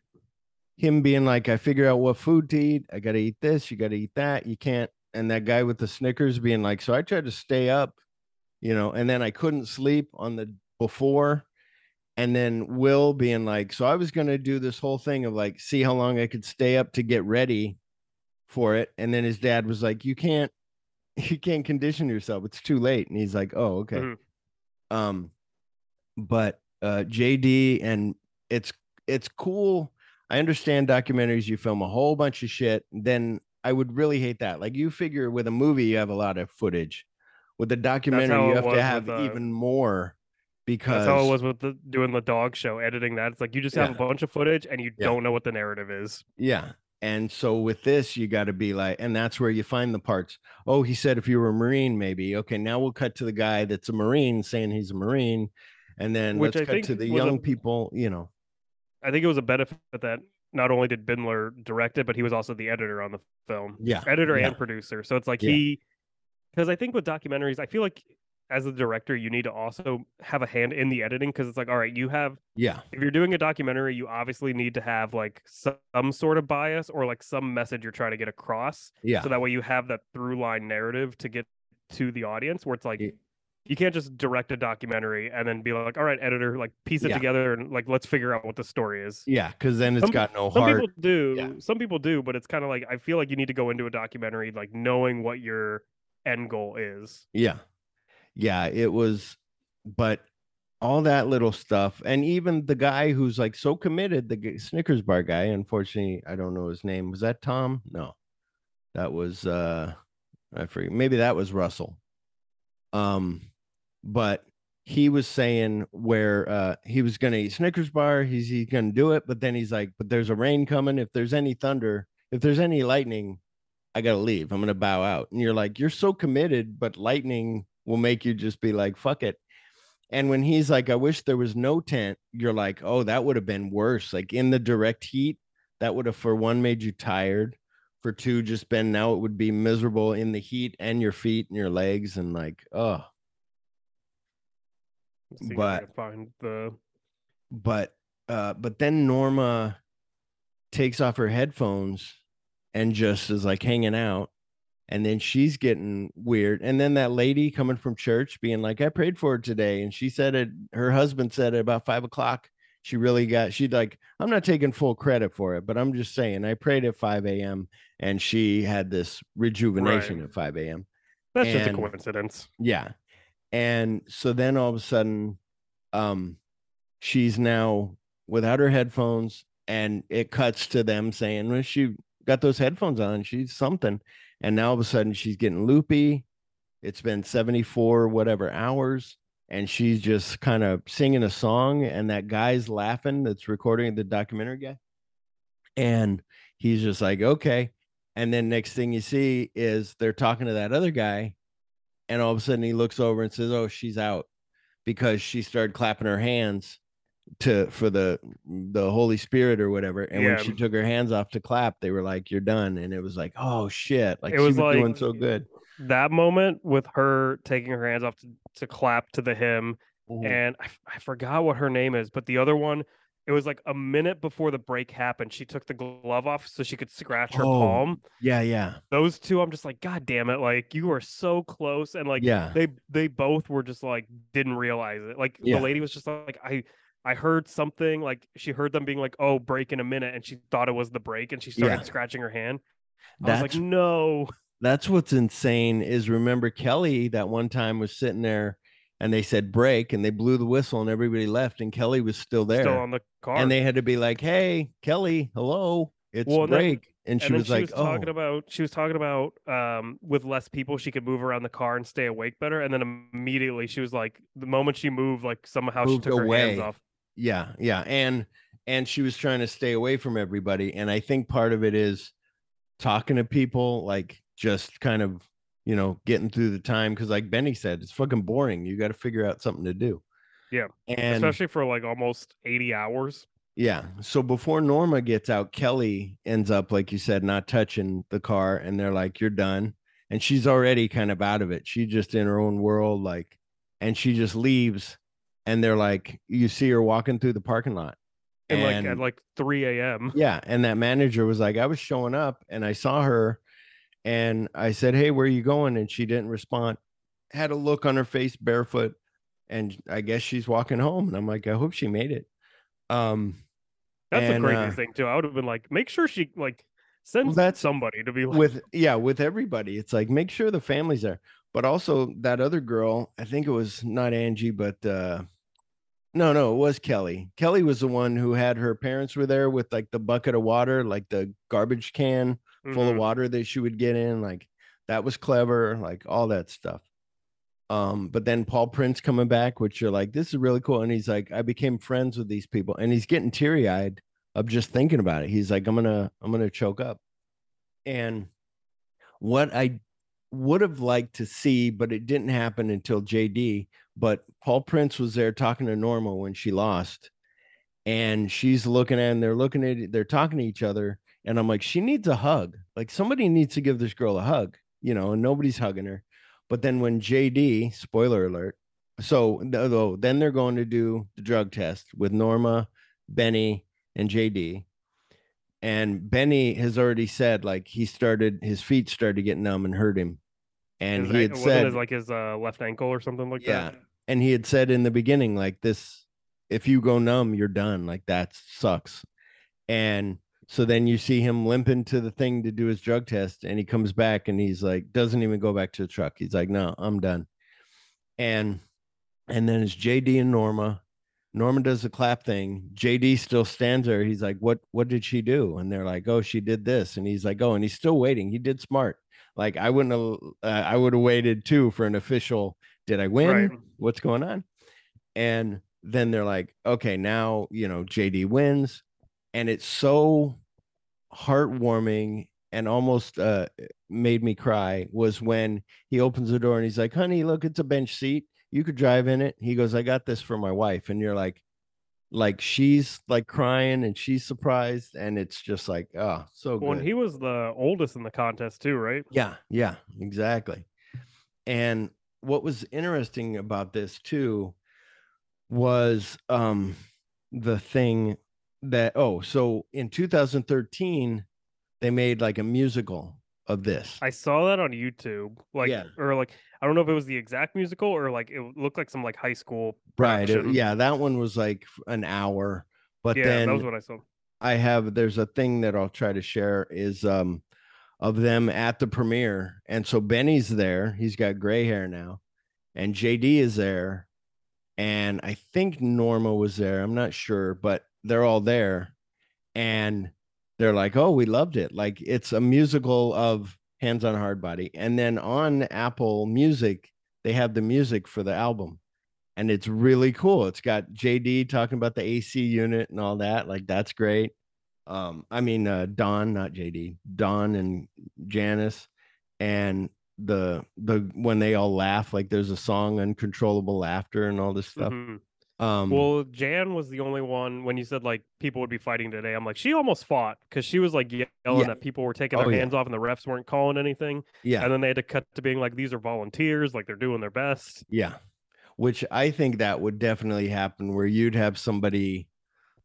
him, being like I figure out what food to eat I got to eat this you got to eat that you can't and that guy with the Snickers being like so I tried to stay up you know and then I couldn't sleep on the before and then Will being like, so I was gonna do this whole thing of like, see how long I could stay up to get ready for it. And then his dad was like, you can't, [laughs] you can't condition yourself. It's too late. And he's like, oh, okay. Mhm. Um, but uh, JD and it's it's cool. I understand documentaries. You film a whole bunch of shit. Then I would really hate that. Like you figure with a movie, you have a lot of footage. With a documentary, you have to have with, uh, even more because That's how it was with the doing the dog show, editing that. It's like you just have Yeah. a bunch of footage and you Yeah. don't know what the narrative is. Yeah. And so with this, you got to be like, and that's where you find the parts. Oh, he said if you were a Marine, maybe. Okay, now we'll cut to the guy that's a Marine saying he's a Marine. And then Which let's I cut to the was a- young people, you know. I think it was a benefit that not only did Bindler direct it, but he was also the editor on the film. Yeah, Editor yeah. and producer. So it's like Yeah. he because I think with documentaries, I feel like as a director, you need to also have a hand in the editing because it's like, all right, you have Yeah. if you're doing a documentary, you obviously need to have like some sort of bias or like some message you're trying to get across. Yeah. So that way you have that through line narrative to get to the audience where it's like. You can't just direct a documentary and then be like, all right, editor, like piece it Yeah. together and like let's figure out what the story is. Yeah. Cause then it's Some- got no Some heart. Some people do. Yeah. Some people do, but it's kind of like I feel like you need to go into a documentary like knowing what your end goal is. Yeah. Yeah. It was, but all that little stuff. And even the guy who's like so committed, the Snickers bar guy, unfortunately, I don't know his name. Was that Tom? No. That was, uh, I forget. Maybe that was Russell. Um, but he was saying where uh he was gonna eat Snickers bar, he's he's gonna do it, but then he's like, but there's a rain coming. If there's any thunder, if there's any lightning, I gotta leave. I'm gonna bow out. And you're like, you're so committed, but lightning will make you just be like, fuck it. And when he's like, I wish there was no tent, you're like, oh, that would have been worse. Like in the direct heat, that would have, for one, made you tired. For two, just been now it would be miserable in the heat and your feet and your legs. And like, oh, Let's see if I But- find the but uh but then norma takes off her headphones and just is like hanging out and then she's getting weird and then that lady coming from church being like i prayed for her today and she said it her husband said it about five o'clock she really got she'd like i'm not taking full credit for it but i'm just saying i prayed at 5 a.m and she had this rejuvenation Right. at 5 a.m that's just a coincidence. yeah. And so then all of a sudden, um, she's now without her headphones, and it cuts to them saying, Well, she got those headphones on, she's something. And now all of a sudden she's getting loopy. It's been 74 whatever hours, and she's just kind of singing a song, and that guy's laughing that's recording the documentary guy. And he's just like, okay. And then next thing you see is they're talking to that other guy, and all of a sudden he looks over and says, "Oh, she's out," because she started clapping her hands to for the the Holy Spirit or whatever. And Yeah. when she took her hands off to clap, they were like, "You're done." And it was like, "Oh shit!" Like It she was was doing so good. That moment with her taking her hands off to, to clap to the hymn, Mhm. and I forgot what her name is, but the other one, it was like a minute before the break happened. She took the glove off so she could scratch her Oh, palm. Yeah, yeah, Those two, I'm just like, God damn it! Like you were so close, and like yeah, they they both were just like didn't realize it. Like Yeah. the lady was just like, I I heard something like she heard them being like, oh, break in a minute, and she thought it was the break, and she started Yeah. scratching her hand. I That's was like, no. that's what's insane is remember Kelly that one time was sitting there and they said break and they blew the whistle and everybody left and Kelly was still there. Still on the car. and they had to be like, "Hey, Kelly, hello, it's Well, and then- break," and she and was she like, was talking "Oh, about she was talking about um with less people she could move around the car and stay awake better and then immediately she was like the moment she moved like somehow Moved she took her hands off yeah, yeah," and and she was trying to stay away from everybody, and I think part of it is talking to people, like just kind of you know getting through the time because, like Benny said, it's fucking boring. You got to figure out something to do. Yeah, and especially for like almost 80 hours Yeah. So before Norma gets out, Kelly ends up, like you said, not touching the car. And they're like, you're done. And she's already kind of out of it. She's just in her own world. Like, and she just leaves. And they're like, you see her walking through the parking lot. and like at like 3 a.m yeah. And that manager was like, I was showing up and I saw her and I said, Hey, where are you going? And she didn't respond. Had a look on her face, barefoot. And I guess she's walking home. And I'm like, I hope she made it. Um, that's and, the crazy uh, thing too i would have been like make sure she like send that's- somebody to be like with yeah with everybody it's like make sure the family's there but also that other girl i think it was not angie but uh no no it was kelly kelly was the one who had her parents were there with like the bucket of water like the garbage can full of Mhm. water that she would get in like that was clever like all that stuff. Um but then paul prince coming back which you're like this is really cool and he's like i became friends with these people and he's getting teary-eyed of just thinking about it. He's like i'm gonna i'm gonna choke up. And what i would have liked to see but it didn't happen until jd but paul prince was there talking to norma when she lost and she's looking at and they're looking at they're talking to each other and i'm like she needs a hug. Like somebody needs to give this girl a hug you know and nobody's hugging her. But then when jd spoiler alert so though then they're going to do the drug test with norma benny and jd and benny has already said like he started his feet started to get numb and hurt him and His he had said his, like his uh, left ankle or something like yeah. That and he had said in the beginning like this if you go numb you're done. Like that sucks. And so then you see him limping to the thing to do his drug test and he comes back and he's like doesn't even go back to the truck. He's like no i'm done. And and then it's jd and norma. Norma does the clap thing. Jd still stands there. He's like what what did she do? And they're like oh she did this. And he's like oh and he's still waiting. He did smart. Like i wouldn't have uh, i would have waited too for an official did i win? Right. what's going on? And then they're like okay now you know jd wins and it's so heartwarming and almost uh made me cry was when he opens the door and he's like honey look it's a bench seat you could drive in it. He goes, I got this for my wife. And you're like, like she's like crying and she's surprised. And it's just like, oh, so good. and he was the oldest in the contest too, right? Yeah, yeah, exactly. And what was interesting about this too was um the thing that oh, so in 2013 they made like a musical of this. I saw that on YouTube. Like Yeah. or like I don't know if it was the exact musical or like it looked like some like high school Right. it- yeah, that one was like an hour. But yeah, then that was what I saw. I have there's a thing that I'll try to share is um of them at the premiere. And so Benny's there. He's got gray hair now. And JD is there. And I think Norma was there. I'm not sure, but they're all there. And they're like, "Oh, we loved it." Like it's a musical of Hands on Hardbody. And then on Apple Music, they have the music for the album. And it's really cool. It's got JD talking about the AC unit and all that. Like that's great um i mean uh don not jd don and janice and the the when they all laugh like there's a song uncontrollable laughter and all this stuff Mhm. Um Well, Jan was the only one when you said like people would be fighting today. I'm like, she almost fought because she was like yelling Yeah. that people were taking Oh, their yeah. hands off and the refs weren't calling anything. yeah And then they had to cut to being like, these are volunteers, like they're doing their best. yeah which i think that would definitely happen where you'd have somebody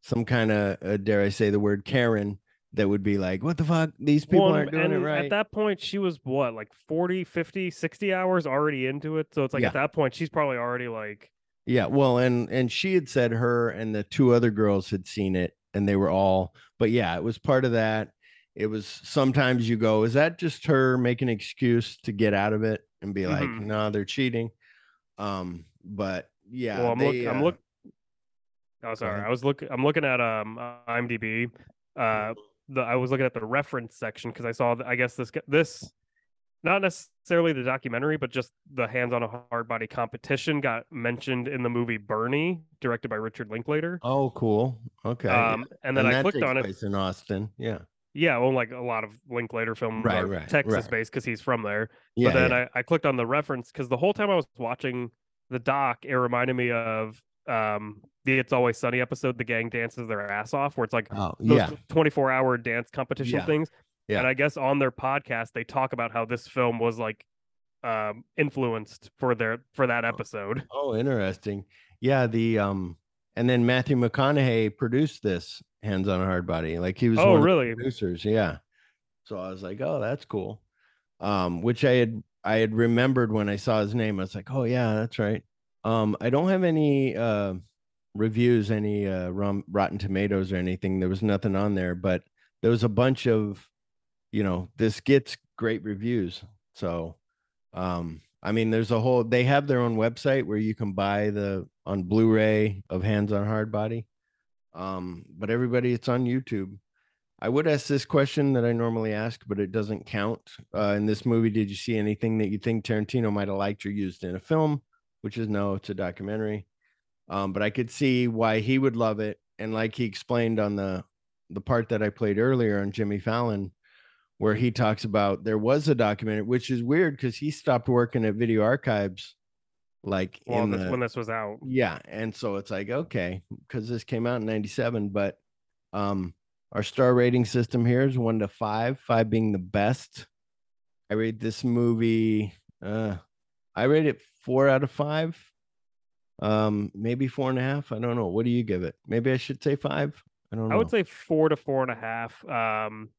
some kind of uh, dare i say the word karen that would be like what the fuck these people Well, aren't doing it right At that point, she was what, like 40, 50, 60 hours already into it. So it's like Yeah. at that point, she's probably already like, Yeah, well, and and she had said her and the two other girls had seen it, and they were all. But yeah, it was part of that. It was sometimes you go, is that just her making an excuse to get out of it and be like, Mhm. no, they're cheating. Um, but yeah, well, I'm, looking. look, I'm uh, look. Oh, sorry. I was looking. I'm looking at um IMDb. Uh, the I was looking at the reference section because I saw. that I guess this this, not necessarily the documentary, but just the hands on a hard body competition got mentioned in the movie Bernie, directed by Richard Linklater. Oh, cool. Okay. Um, and then I that clicked on it. place in Austin. Yeah. Yeah, well, like a lot of Linklater films Right, are right, Texas right. based because he's from there. Yeah. but then yeah. I, I clicked on the reference because the whole time I was watching the doc, it reminded me of um the It's Always Sunny episode, The Gang Dances Their Ass Off, where it's like oh, those yeah. 24 hour dance competition Yeah, things. Yeah. And I guess on their podcast, they talk about how this film was like um influenced for their for that episode. Oh, interesting. Yeah, the um and then Matthew McConaughey produced this Hands on a Hardbody. Like he was Oh, one of the really? producers, yeah. So I was like, "Oh, that's cool." Um which I had I had remembered when I saw his name. I was like, "Oh, yeah, that's right." Um I don't have any uh reviews, any uh rum, Rotten Tomatoes or anything. There was nothing on there, but there was a bunch of you know, this gets great reviews. So um i mean there's a whole they have their own website where you can buy the on blu-ray of hands on hard body. Um but everybody it's on youtube. I would ask this question that i normally ask but it doesn't count. Uh in this movie did you see anything that you think tarantino might have liked or used in a film? Which is no it's a documentary. Um but i could see why he would love it. And like he explained on the the part that i played earlier on jimmy fallon where he talks about there was a documentary, which is weird because he stopped working at Video Archives, like Well, in this, the when this was out. yeah, and so it's like okay, because this came out in '97, but um, our star rating system here is one to five, five being the best. I rate this movie, uh, I rate it four out of five, um, maybe four and a half. I don't know. What do you give it? Maybe I should say five. I don't know. I would say four to four and a half. Um,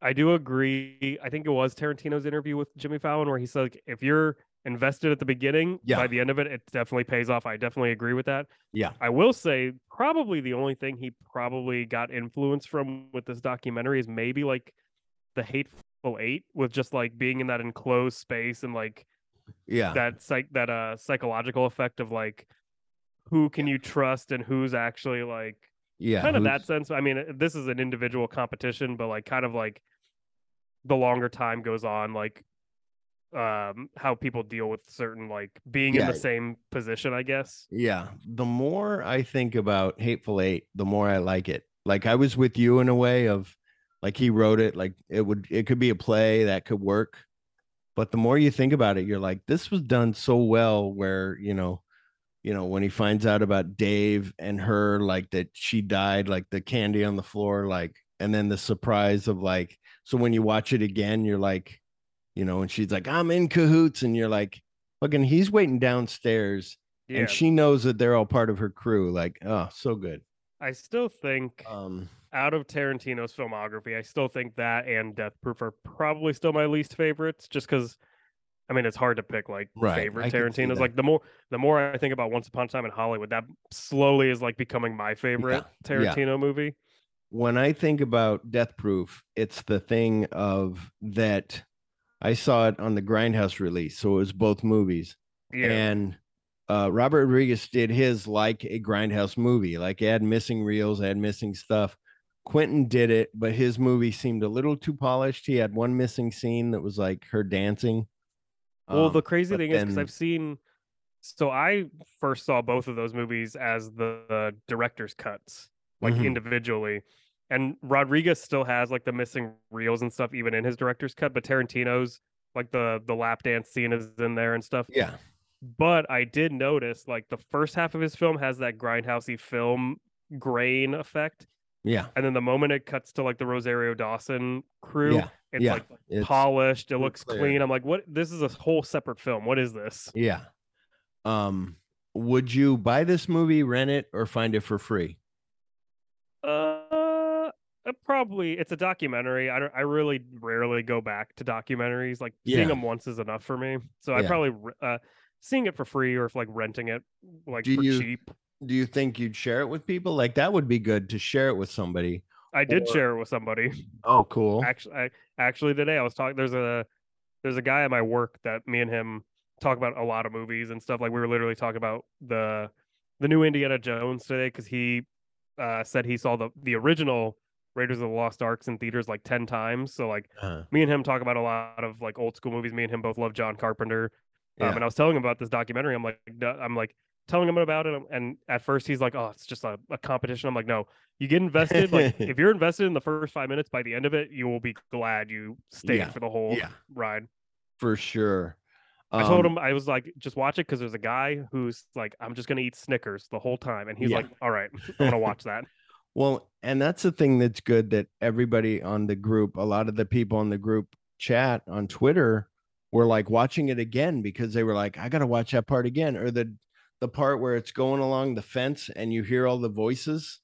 I do agree. I think it was Tarantino's interview with Jimmy Fallon where he said, like, if you're invested at the beginning, Yeah. by the end of it, it definitely pays off. I definitely agree with that. yeah, I will say, probably the only thing he probably got influence from with this documentary is maybe like the Hateful Eight, with just like being in that enclosed space and like yeah, that psych that uh psychological effect of like who can you trust and who's actually like yeah. kind of that sense. I mean, this is an individual competition, but like kind of like the longer time goes on, like um how people deal with certain like being in the same position, I guess. Yeah. The more I think about Hateful Eight, the more I like it. Like I was with you in a way of like he wrote it, like it would it could be a play that could work. But the more you think about it, you're like, this was done so well where, you know, you know, when he finds out about Dave and her, like that she died, like the candy on the floor, like, and then the surprise of like, so when you watch it again, you're like, you know, and she's like, I'm in cahoots, and you're like, fucking, he's waiting downstairs, Yeah. and she knows that they're all part of her crew. Like, oh, so good. I still think Um, out of Tarantino's filmography, I still think that and Death Proof are probably still my least favorites, just because. I mean, it's hard to pick like Right, favorite Tarantino's. Like the more the more I think about Once Upon a Time in Hollywood, that slowly is like becoming my favorite yeah. Tarantino movie. when I think about Death Proof, it's the thing of that I saw it on the Grindhouse release, so it was both movies. Yeah. And uh, Robert Rodriguez did his like a Grindhouse movie, like had missing reels, had missing stuff. Quentin did it, but his movie seemed a little too polished. He had one missing scene that was like her dancing. Well, Um, the crazy thing is because I've seen. So I first saw both of those movies as the, the director's cuts, like Mhm. individually, and Rodriguez still has like the missing reels and stuff even in his director's cut, but Tarantino's like the the lap dance scene is in there and stuff. yeah, But I did notice like the first half of his film has that grindhousey film grain effect, yeah, and then the moment it cuts to like the Rosario Dawson crew, yeah, it's yeah. like It's- polished, it looks clear. clean. I'm like, what? This is a whole separate film. What is this? yeah. Um, would you buy this movie, rent it, or find it for free? Uh, uh, probably it's a documentary. I don't. I really rarely go back to documentaries. Like Yeah. seeing them once is enough for me. So I probably uh seeing it for free or if like renting it like Do for you- cheap. Do you think you'd share it with people? Like that would be good to share it with somebody. I did or- share it with somebody. [laughs] Oh, cool. Actually, I, actually today I was talking. There's a there's a guy at my work that me and him talk about a lot of movies and stuff. Like we were literally talking about the the new Indiana Jones today because he uh, said he saw the the original Raiders of the Lost Arks in theaters like ten times. So like Uh, me and him talk about a lot of like old school movies. Me and him both love John Carpenter. Um, and I was telling him about this documentary. I'm like, I'm like telling him about it. And at first he's like, oh, it's just a, a competition. I'm like, no, you get invested. like [laughs] if you're invested in the first five minutes, by the end of it, you will be glad you stayed Yeah. for the whole Yeah. ride. for sure. I told Um, him I was like, just watch it because there's a guy who's like, I'm just gonna eat Snickers the whole time, and he's Yeah. like, all right, [laughs] I'm gonna watch [laughs] that. Well, and that's the thing that's good that everybody on the group, a lot of the people on the group chat on Twitter were like watching it again because they were like, I gotta watch that part again. Or the the part where it's going along the fence and you hear all the voices,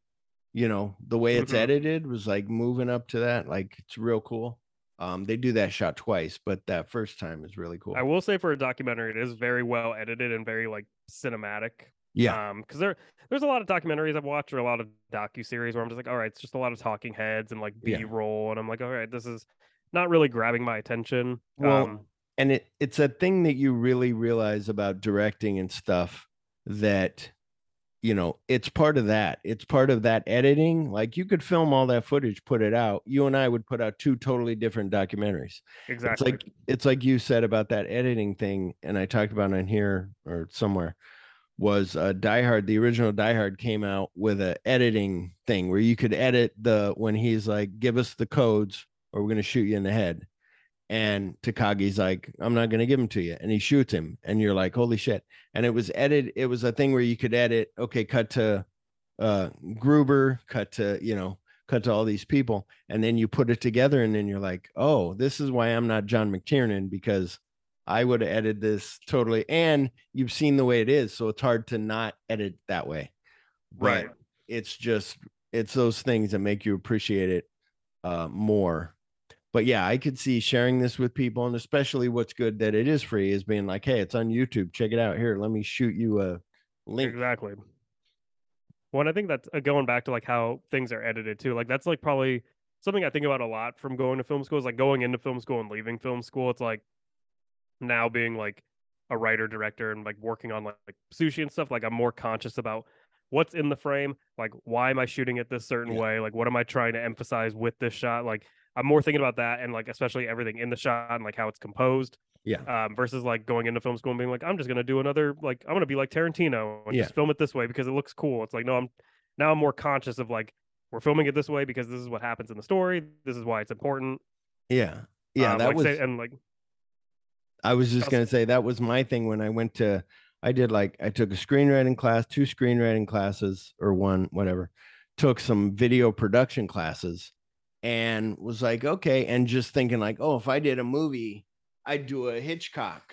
you know, the way it's Mhm. edited was like moving up to that. Like it's real cool. Um, they do that shot twice, but that first time is really cool. I will say for a documentary, it is very well edited and very like cinematic. yeah. Um, because there there's a lot of documentaries I've watched or a lot of docu series where I'm just like, all right, it's just a lot of talking heads and like B roll, and I'm like, all right, this is not really grabbing my attention. Well, um, and it it's a thing that you really realize about directing and stuff that you know it's part of that. It's part of that editing. Like you could film all that footage put it out. You and i would put out two totally different documentaries. Exactly. it's like it's like you said about that editing thing and i talked about it in here or somewhere was uh die hard the original die hard came out with a editing thing where you could edit the when he's like give us the codes or we're going to shoot you in the head and Takagi's like, I'm not going to give him to you. And he shoots him. And you're like, holy shit. And it was edited. It was a thing where you could edit, okay, cut to uh, Gruber, cut to, you know, cut to all these people. And then you put it together. And then you're like, oh, this is why I'm not John McTiernan because I would have edited this totally. And you've seen the way it is. So it's hard to not edit that way. But Right. it's just, it's those things that make you appreciate it uh, more but yeah, I could see sharing this with people, and especially what's good that it is free is being like, hey, it's on YouTube. Check it out. Here, let me shoot you a link. Exactly. Well, and I think that's uh, going back to like how things are edited too. Like that's like probably something I think about a lot from going to film school is like going into film school and leaving film school. It's like now being like a writer director and like working on like, like sushi and stuff. Like I'm more conscious about what's in the frame. Like why am I shooting it this certain Yeah. way? Like what am I trying to emphasize with this shot? Like I'm more thinking about that and like especially everything in the shot and like how it's composed Yeah. um, versus like going into film school and being like, I'm just gonna do another like I'm gonna be like Tarantino and Yeah. just film it this way because it looks cool. It's like no, I'm now I'm more conscious of like we're filming it this way because this is what happens in the story. This is why it's important. Yeah. Yeah. Um, that like, was, say- and like I was just going to say, that was my thing when I went to, I did like I took a screenwriting class, two screenwriting classes, or one, whatever. Took some video production classes, and was like, okay, and just thinking like, oh, if I did a movie, I'd do a Hitchcock.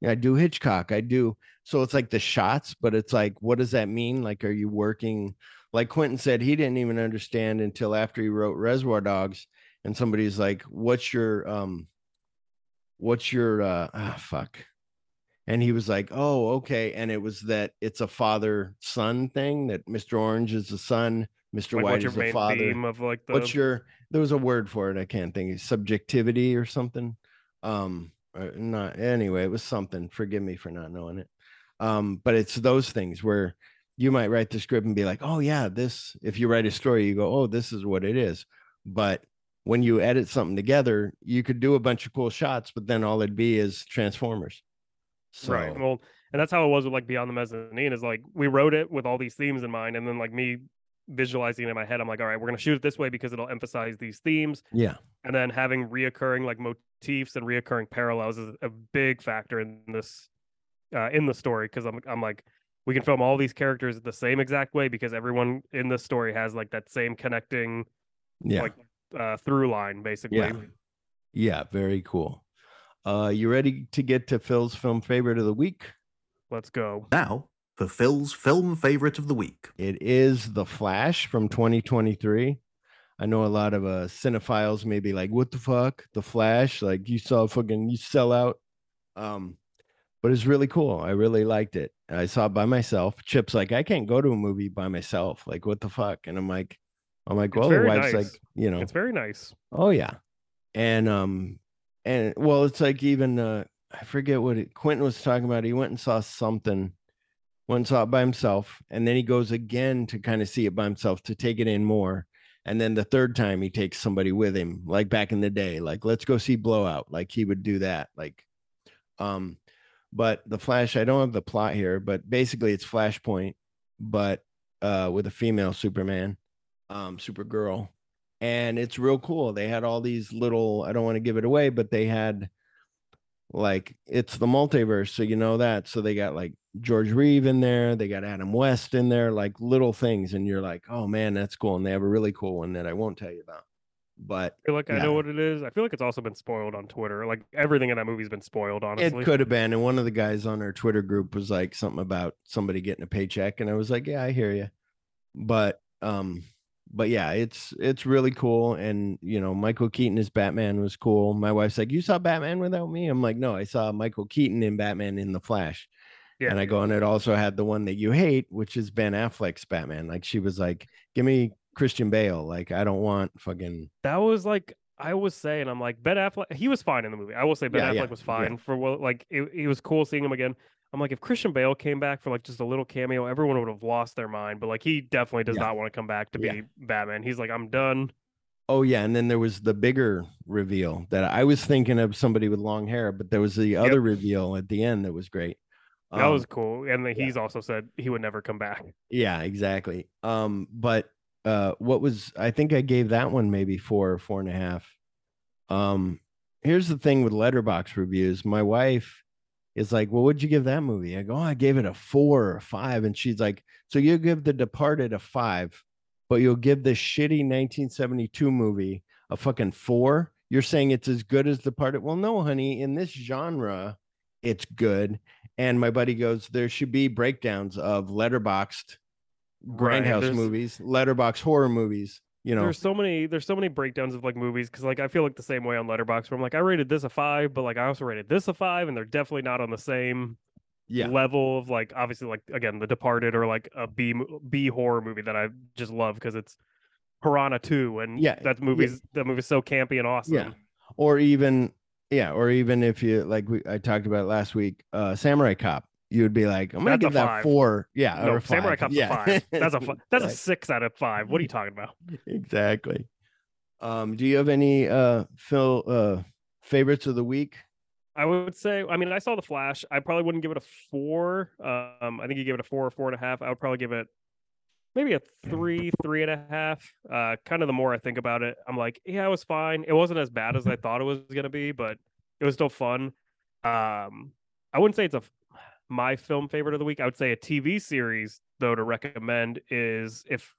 Yeah, I do Hitchcock. I do. So it's like the shots, but it's like, what does that mean? Like, are you working? Like Quentin said, he didn't even understand until after he wrote Reservoir Dogs, and somebody's like, "What's your um, what's your uh, ah, fuck?" And he was like, "Oh, okay." And it was that it's a father son thing. That Mr. Orange is the son, Mr. Like, White is the father. theme of like the What's your there was a word for it. I can't think. Subjectivity or something. Um, or not anyway. It was something. Forgive me for not knowing it. Um, but it's those things where you might write the script and be like, oh yeah, this. If you write a story, you go, oh, this is what it is. But when you edit something together, you could do a bunch of cool shots, but then all it'd be is Transformers. So, Right. Well, and that's how it was with like Beyond the Mezzanine. Is like we wrote it with all these themes in mind, and then like me visualizing it in my head, I'm like, all right, we're gonna shoot it this way because it'll emphasize these themes, yeah, and then having reoccurring like motifs and reoccurring parallels is a big factor in this uh, in the story because I'm I'm like we can film all these characters the same exact way because everyone in the story has like that same connecting yeah, like uh, through line basically. Yeah. yeah. Very cool. Uh, you ready to get to Phil's film favorite of the week? Let's go. Now, for Phil's film favorite of the week. It is The Flash from 2023. I know a lot of uh cinephiles may be like, "What the fuck, The Flash?" Like you saw fucking you sell out. Um, but it's really cool. I really liked it. I saw it by myself. Chip's like, I can't go to a movie by myself. Like, what the fuck? And I'm like, I'm like, well, the wife's nice. like, you know, It's very nice. Oh yeah. And um and well it's like even uh I forget what it, Quentin was talking about. He went and saw something, and saw it by himself, and then he goes again to kind of see it by himself to take it in more. And then the third time he takes somebody with him, like back in the day, like let's go see Blowout. Like he would do that. Like um, but the Flash, I don't have the plot here, but basically it's Flashpoint, but uh with a female Superman, um, Supergirl and it's real cool. They had all these little, I don't want to give it away, but they had like it's the multiverse, so you know that. So they got like George Reeve in there, they got Adam West in there, like little things, and you're like, oh man, that's cool. And they have a really cool one that I won't tell you about. But I feel like I know what it is. I feel like it's also been spoiled on Twitter. Like everything in that movie's been spoiled, honestly. It could have been. And one of the guys on our Twitter group was like something about somebody getting a paycheck. And I was like, yeah, I hear you. But, um, but yeah, it's it's really cool. And you know, Michael Keaton as Batman was cool. My wife's like, You saw Batman without me? I'm like, No, I saw Michael Keaton in Batman in the Flash. Yeah. And I go, and it also had the one that you hate, which is Ben Affleck's Batman. Like she was like, Give me Christian Bale. Like, I don't want fucking that was like I was saying, I'm like Ben Affleck. He was fine in the movie. I will say Ben Yeah, Affleck yeah, was yeah. fine for what like it, it was cool seeing him again. I'm like, if Christian Bale came back for like just a little cameo, everyone would have lost their mind. But like, he definitely does Yeah. not want to come back to Yeah. be Batman. He's like, I'm done. Oh yeah, and then there was the bigger reveal that I was thinking of somebody with long hair, but there was the other reveal at the end that was great. That Um, was cool. And then he's also said he would never come back. [laughs] yeah, exactly. Um, but uh, what was I think I gave that one maybe four or four and a half. Um, here's the thing with Letterboxd reviews. My wife is like, "Well, what'd you give that movie?" I go, oh, "I gave it a four or a five. and she's like, "So you give The Departed a five, but you'll give this shitty 1972 movie a fucking four? You're saying it's as good as The Departed? Well, no, honey. In this genre, it's good." And my buddy goes, "There should be breakdowns of Letterboxd." Right, grindhouse there's- movies, letterbox horror movies. You know, there's so many there's so many breakdowns of like movies because like I feel like the same way on Letterboxd where I'm like I rated this a five, but like I also rated this a five, and they're definitely not on the same yeah, level of like obviously like again The Departed or like a B B horror movie that I just love because it's Piranha 2 and Yeah, that yeah. movie's that movie's so campy and awesome. yeah, or even yeah, or even if you like, we I talked about last week, uh, Samurai Cop. You would be like, I'm gonna That's give that five. four. Yeah, No, Samurai. Cop's yeah. a five. That's a [laughs] that's a six out of five. What are you talking about? [laughs] exactly. Um, do you have any uh Phil uh favorites of the week? I would say, I mean, I saw the Flash. I probably wouldn't give it a four. Um, I think you gave it a four or four and a half. I would probably give it maybe a three, three and a half. Uh, kind of the more I think about it, I'm like, yeah, it was fine. It wasn't as bad as I thought it was gonna be, but it was still fun. Um, I wouldn't say it's a. my film favorite of the week. I would say a TV series though to recommend is if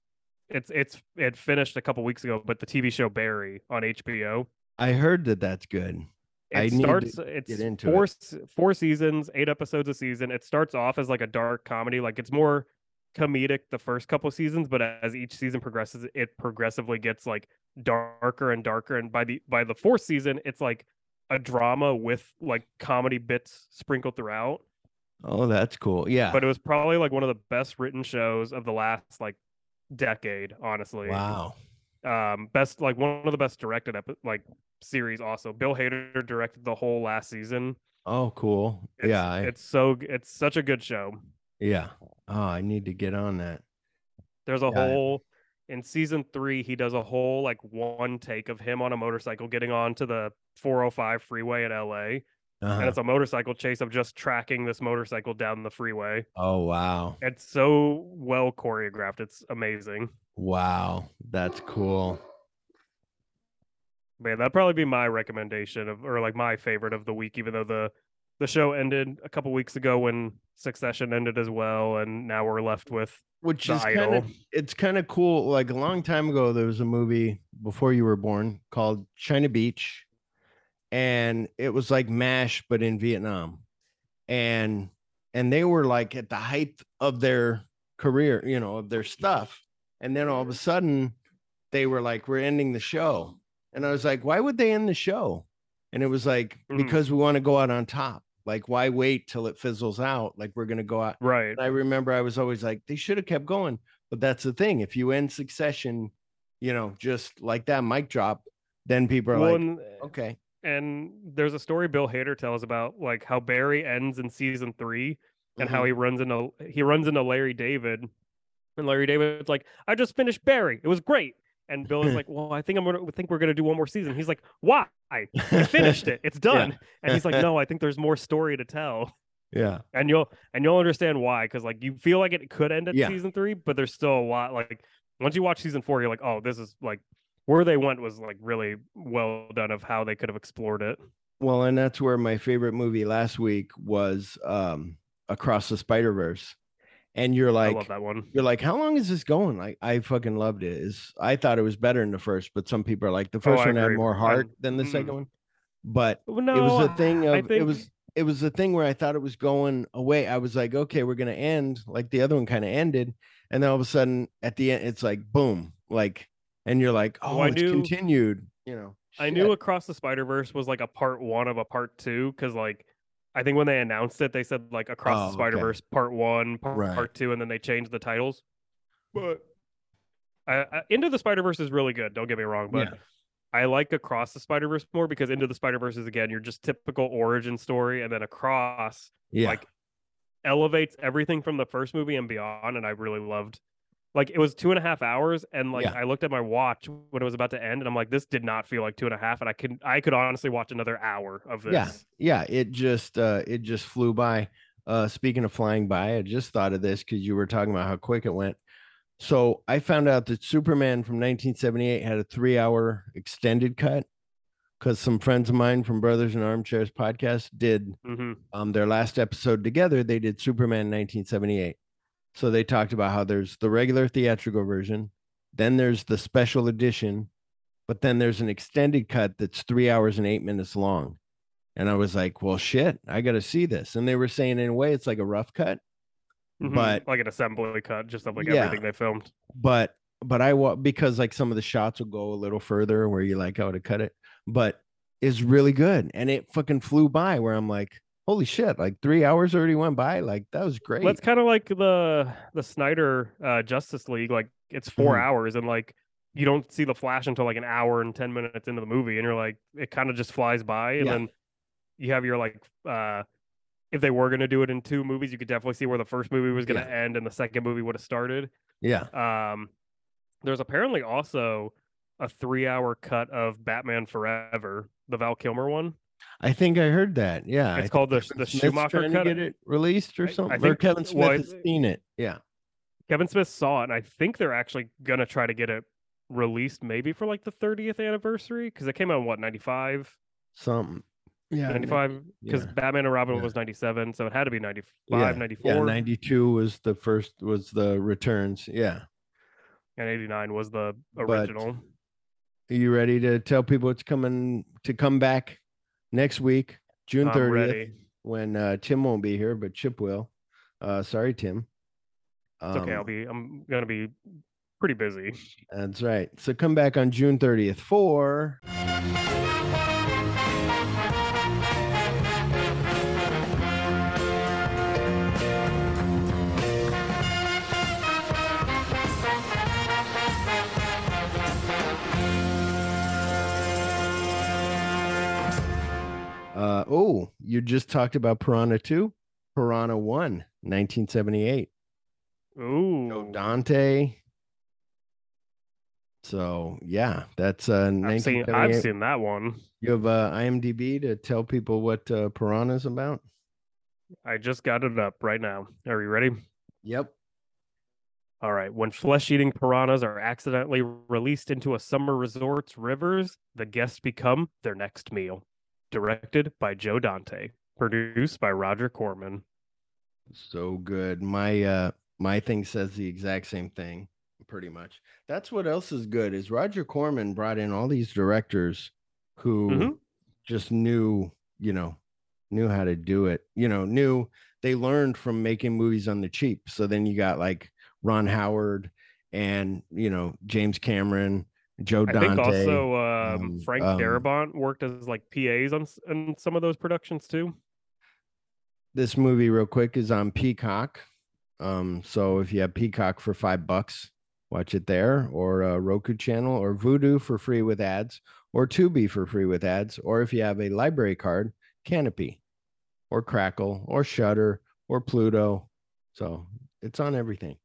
it's it's it finished a couple weeks ago, but the TV show Barry on HBO. I heard that that's good. It I starts it's four it. four seasons, eight episodes a season. It starts off as like a dark comedy, like it's more comedic the first couple seasons, but as each season progresses, it progressively gets like darker and darker. And by the by the fourth season, it's like a drama with like comedy bits sprinkled throughout. Oh, that's cool. Yeah. But it was probably like one of the best written shows of the last like decade, honestly. wow. Um, best like one of the best directed like series. Also, Bill Hader directed the whole last season. Oh, cool. It's, yeah. I, it's so it's such a good show. Yeah. Oh, I need to get on that. There's a Yeah. whole in season three. He does a whole like one take of him on a motorcycle getting onto the 405 freeway in LA, and Uh-huh. it's a motorcycle chase of just tracking this motorcycle down the freeway. Oh, wow. It's so well choreographed. It's amazing. Wow. That's cool. Man, that'd probably be my recommendation of, or like my favorite of the week. Even though the the show ended a couple weeks ago when Succession ended as well, and now we're left with Which is kind of it's kind of cool. Like a long time ago, there was a movie before you were born called China Beach, and it was like MASH but in Vietnam, and and they were like at the height of their career, you know, of their stuff, and then all of a sudden, they were like, "We're ending the show," and I was like, "Why would they end the show?" And it was like Mhm. because we want to go out on top. Like, why wait till it fizzles out? Like we're gonna go out. right. And I remember I was always like, they should have kept going. But that's the thing. If you end succession, you know, just like that mic drop, then people are Well, like, and, okay. and there's a story Bill Hader tells about like how Barry ends in season three and how Mhm. he runs into he runs into Larry David, and Larry David's like, "I just finished Barry. It was great." And Bill is [laughs] like, "Well, I think I'm gonna think we're gonna do one more season." He's like, "Why? I finished it. It's [laughs] Yeah. done." And he's like, "No, I think there's more story to tell." Yeah. And you'll and you'll understand why because like you feel like it could end at Yeah. season three, but there's still a lot. Like once you watch season four, you're like, "Oh, this is like." Where they went was like really well done of how they could have explored it. Well, and that's where my favorite movie last week was um Across the Spider Verse. And you're I like, love that one. you're like, how long is this going? Like, I fucking loved it. Is I thought it was better than the first, but some people are like, the first Oh, I one had more I- heart than the mm. second one. But Well, it was a thing I of it was it was the thing where I thought it was going away. I was like, okay, we're gonna end like the other one kind of ended, and then all of a sudden at the end, it's like boom, like, and you're like, oh, I it's knew- continued. You know, I knew Across the Spider Verse was like a part one of a part two because like I think when they announced it, they said like Across Oh, the okay. Spider Verse part one, part, Right. part two, and then they changed the titles. But I, I, Into the Spider Verse is really good. Don't get me wrong, but Yeah. I like Across the Spider Verse more because Into the Spider Verse is again your just typical origin story, and then Across yeah, like elevates everything from the first movie and beyond and i really loved like it was two and a half hours and like Yeah. i looked at my watch when it was about to end and i'm like this did not feel like two and a half and i could i could honestly watch another hour of this yeah, yeah. It just uh, it just flew by. Uh, speaking of flying by, I just thought of this because you were talking about how quick it went. So I found out that Superman from 1978 had a three-hour extended cut because some friends of mine from Brothers in Armchairs podcast did hmm um, their last episode together. They did Superman 1978. So they talked about how there's the regular theatrical version, then there's the special edition, but then there's an extended cut that's three hours and eight minutes long. And I was like, well, shit, I got to see this. And they were saying, in a way, it's like a rough cut, mm-hmm. but like an assembly cut just of like Yeah. everything they filmed but but I wa because like some of the shots will go a little further where you like how to cut it, but is really good. And it fucking flew by where I'm like, holy shit, like three hours already went by. Like that was great. that's kind of like the the snyder uh justice league like it's 4 Mhm. hours and like you don't see the flash until like an hour and 10 minutes into the movie and you're like it kind of just flies by and Yeah. then you have your like uh if they were going to do it in two movies you could definitely see where the first movie was going to end and the second movie would have started yeah. um there's apparently also a 3 hour cut of Batman Forever the Val Kilmer one I think I heard that. Yeah. It's think called the Kevin the Smith's Schumacher cut get it released or I- I something. or think- Kevin Smith well, I- has seen it. Yeah. Kevin Smith saw it, and I think they're actually gonna try to get it released maybe for like the 30th anniversary because it came out in what 95. Something. Yeah, 95 because yeah. Batman and Robin Yeah. was 97, so it had to be 95, yeah, 94, Yeah, 92 was the first was the returns. Yeah. and 89 was the But- original. Are you ready to tell people it's coming to come back next week, June I'm 30th, ready. when uh, Tim won't be here, but Chip will. Uh, sorry, Tim. It's okay. I'll be. I'm gonna be pretty busy. That's right. So come back on June 30th for. Oh, you just talked about Piranha 2, Piranha 1, 1978. Ooh. Joe Dante. So yeah, that's uh, I've seen. I've seen that one. You have uh, IMDb to tell people what uh, Piranha's about. I just got it up right now. Are you ready? Yep. All right. When flesh eating piranhas are accidentally released into a summer resort's rivers, the guests become their next meal. Directed by Joe Dante. Produced by Roger Corman. So good. My uh, my thing says the exact same thing, pretty much. That's what else is good is Roger Corman brought in all these directors who Mhm. just knew, you know, knew how to do it. You know, knew they learned from making movies on the cheap. So then you got like Ron Howard and you know James Cameron, Joe Dante. I think also um, um, Frank um, Darabont worked as like PAs on on some of those productions too. this movie real quick is on Peacock. Um, so if you have Peacock for five bucks, watch it there, or uh, Roku channel, or Vudu for free with ads, or Tubi for free with ads, or if you have a library card, Kanopy, or Crackle, or Shudder, or Pluto. So it's on everything.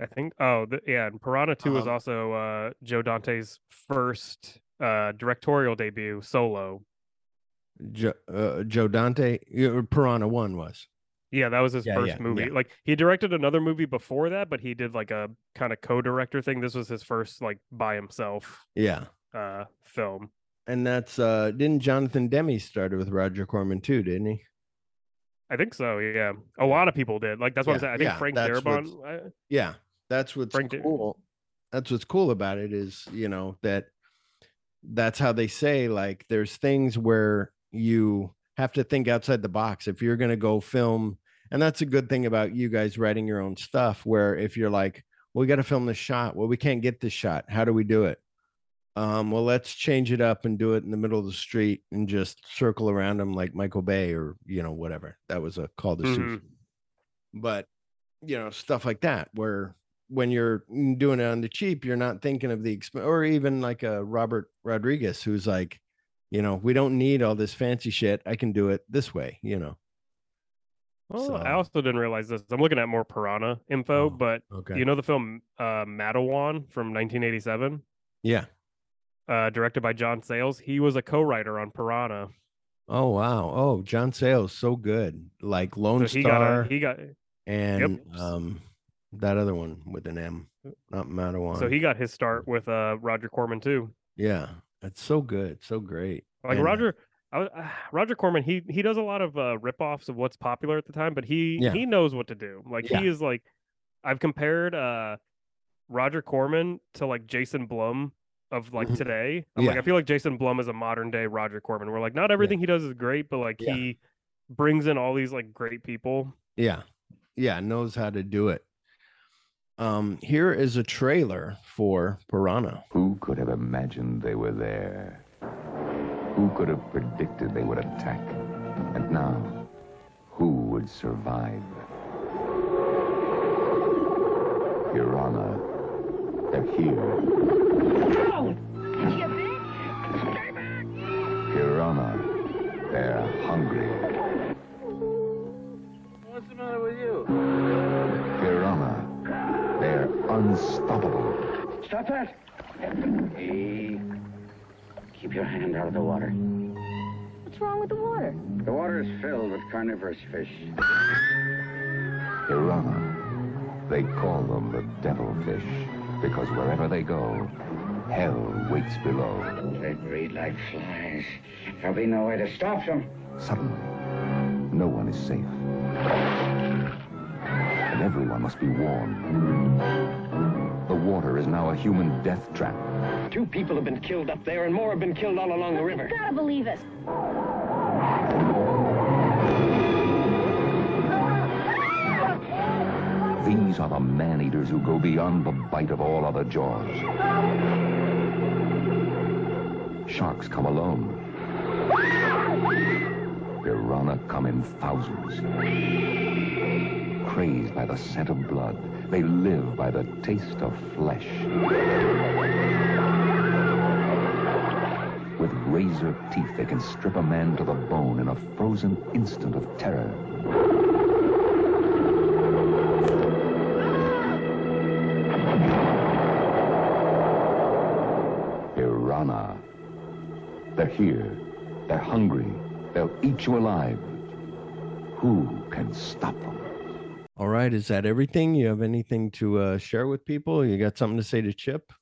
I think. Oh, the, yeah. And Piranha Two was Um, also uh, Joe Dante's first uh, directorial debut solo. Joe, uh, Joe Dante, Piranha One was. Yeah, that was his Yeah, first yeah, movie. yeah. Like he directed another movie before that, but he did like a kind of co-director thing. This was his first like by himself Yeah. uh film. And that's uh didn't Jonathan Demme started with Roger Corman too, didn't he? I think so. Yeah, a lot of people did. Like that's what I'm saying. I think Frank Darabont. I, Yeah, that's what's Frank cool. That's what's cool about it is, you know, that that's how they say like there's things where you have to think outside the box if you're going to go film and that's a good thing about you guys writing your own stuff where if you're like well, we got to film this shot well we can't get this shot how do we do it um well let's change it up and do it in the middle of the street and just circle around them like michael bay or you know whatever that was a call to Mhm. But you know stuff like that where when you're doing it on the cheap you're not thinking of the exp- or even like a robert rodriguez who's like you know we don't need all this fancy shit i can do it this way you know Well, I also didn't realize this. I'm looking at more Piranha info, Oh, but okay you know the film uh, Matewan from 1987, yeah uh, directed by John Sayles. He was a co-writer on Piranha. oh wow oh john sayles so good like lone So he star got a, he got and um that other one with an m not Matewan. so he got his start with uh, Roger Corman too. yeah it's so good so great Like And- Roger, I was, uh, Roger Corman, he he does a lot of uh, rip-offs of what's popular at the time, but he Yeah. he knows what to do. Like Yeah. he is like, I've compared uh, Roger Corman to like Jason Blum of like Mhm. today. I'm like, I feel like Jason Blum is a modern day Roger Corman. Where like not everything he does is great, but like Yeah. he brings in all these like great people. Yeah. Yeah, knows how to do it. Um, here is a trailer for Piranha. Who could have imagined they were there? Who could have predicted they would attack? And now, who would survive? Piranha, they're here. Piranha, they're hungry. What's the matter with you? Piranha, they're unstoppable. Stop that! Hey, keep your hand out of the water. What's wrong with the water? The water is filled with carnivorous fish. Piranha. They call them the devilfish because wherever they go, Hell waits below. They breed like flies. There'll be no way to stop them. Suddenly, no one is safe. And everyone must be warned. The water is now a human death trap. Two people have been killed up there, and more have been killed all along the river. You gotta believe it. These are the man-eaters who go beyond the bite of all other jaws. Sharks come alone. Piranha come in thousands. Crazed by the scent of blood, they live by the taste of flesh. With razor teeth, they can strip a man to the bone in a frozen instant of terror. Piranha. They're here. They're hungry. They'll eat you alive. Who can stop them? All right. Is that everything? You have anything to uh, share with people? You got something to say to Chip?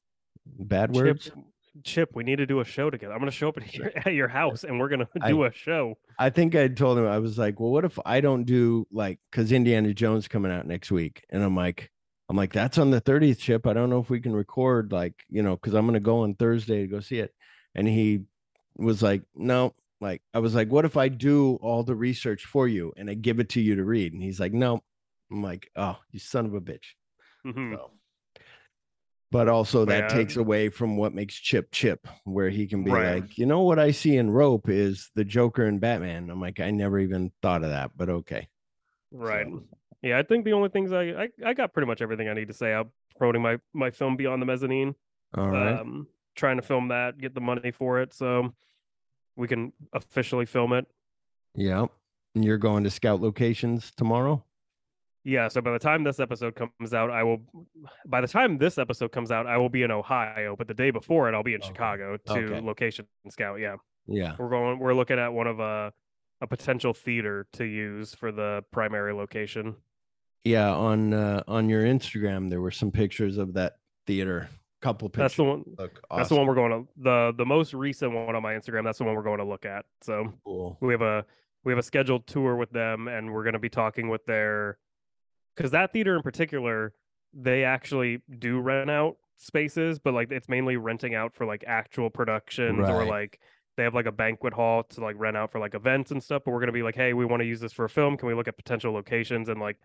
Bad words? Chip, Chip, we need to do a show together. I'm going to show up at your, [laughs] at your house and we're going to do a show. I think I told him I was like, well, what if I don't do like because Indiana Jones coming out next week, and I'm like, I'm like, that's on the 30th chip. I don't know if we can record like you know because I'm gonna go on Thursday to go see it, and he was like, no, like I was like, what if I do all the research for you and I give it to you to read, and he's like, no. I'm like, oh, you son of a bitch. Mhm. But also that takes away from what makes Chip Chip, where he can be Right. like, you know what I see in Rope is the Joker and Batman. I'm like, I never even thought of that, but okay. Right. Yeah, I think the only things I, I I got pretty much everything I need to say out promoting my my film Beyond the Mezzanine. All right. Um trying to film that, get the money for it so we can officially film it. yeah. And you're going to scout locations tomorrow? Yeah, so by the time this episode comes out, I will by the time this episode comes out, I will be in Ohio, but the day before it I'll be in Chicago to Okay. location scout. Yeah. Yeah. We're going we're looking at one of a a potential theater to use for the primary location. Yeah. On uh, on your Instagram, there were some pictures of that theater. Couple pictures. That's the one. Look That's the one we're going to the the most recent one on my Instagram. That's the one we're going to look at. So Cool. we have a we have a scheduled tour with them, and we're going to be talking with their because that theater in particular, they actually do rent out spaces, but like it's mainly renting out for like actual productions or like they have like a banquet hall to like rent out for like events and stuff. But we're going to be like, hey, we want to use this for a film. Can we look at potential locations and like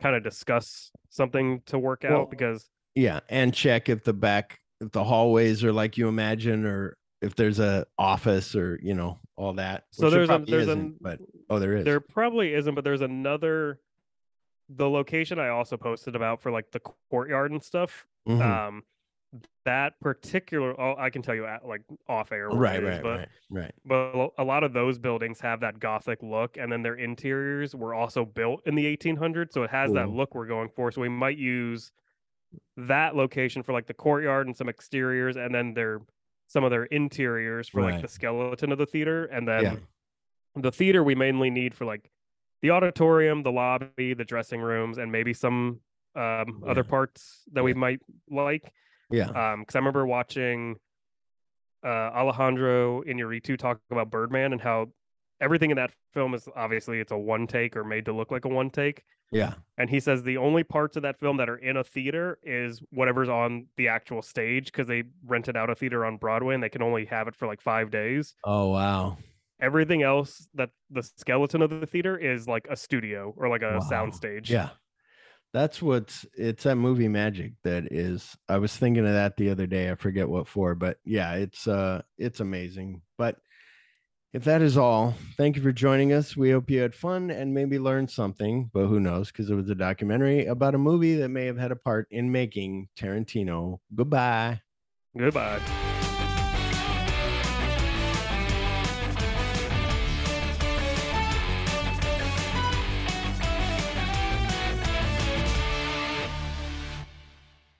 kind of discuss something to work out Well, because Yeah. And check if the back, if the hallways are like you imagine, or if there's a office or, you know, all that. So there's a- there's a- but oh, there is. There probably isn't, but there's another. The location I also posted about for like the courtyard and stuff. Mhm. Um, that particular, oh, I can tell you at, like off air, right, it is, right, but right, right. but a lot of those buildings have that gothic look, and then their interiors were also built in the 1800s, so it has that look we're going for. So we might use that location for like the courtyard and some exteriors, and then their some of their interiors for like the skeleton of the theater, and then Yeah. the theater we mainly need for like the auditorium, the lobby, the dressing rooms, and maybe some um, other parts that we might like. Yeah. Um, because I remember watching uh Alejandro Inarritu talk about Birdman and how everything in that film is obviously it's a one take or made to look like a one take. Yeah. And he says the only parts of that film that are in a theater is whatever's on the actual stage because they rented out a theater on Broadway and they can only have it for like five days. Oh, wow. Everything else that the skeleton of the theater is like a studio or like a Wow. sound stage. Yeah. That's what's it's that movie magic that is I was thinking of that the other day. I forget what for, but yeah, it's uh it's amazing. But if that is all, thank you for joining us. We hope you had fun and maybe learned something, but who knows? Because it was a documentary about a movie that may have had a part in making Tarantino. Goodbye. Goodbye.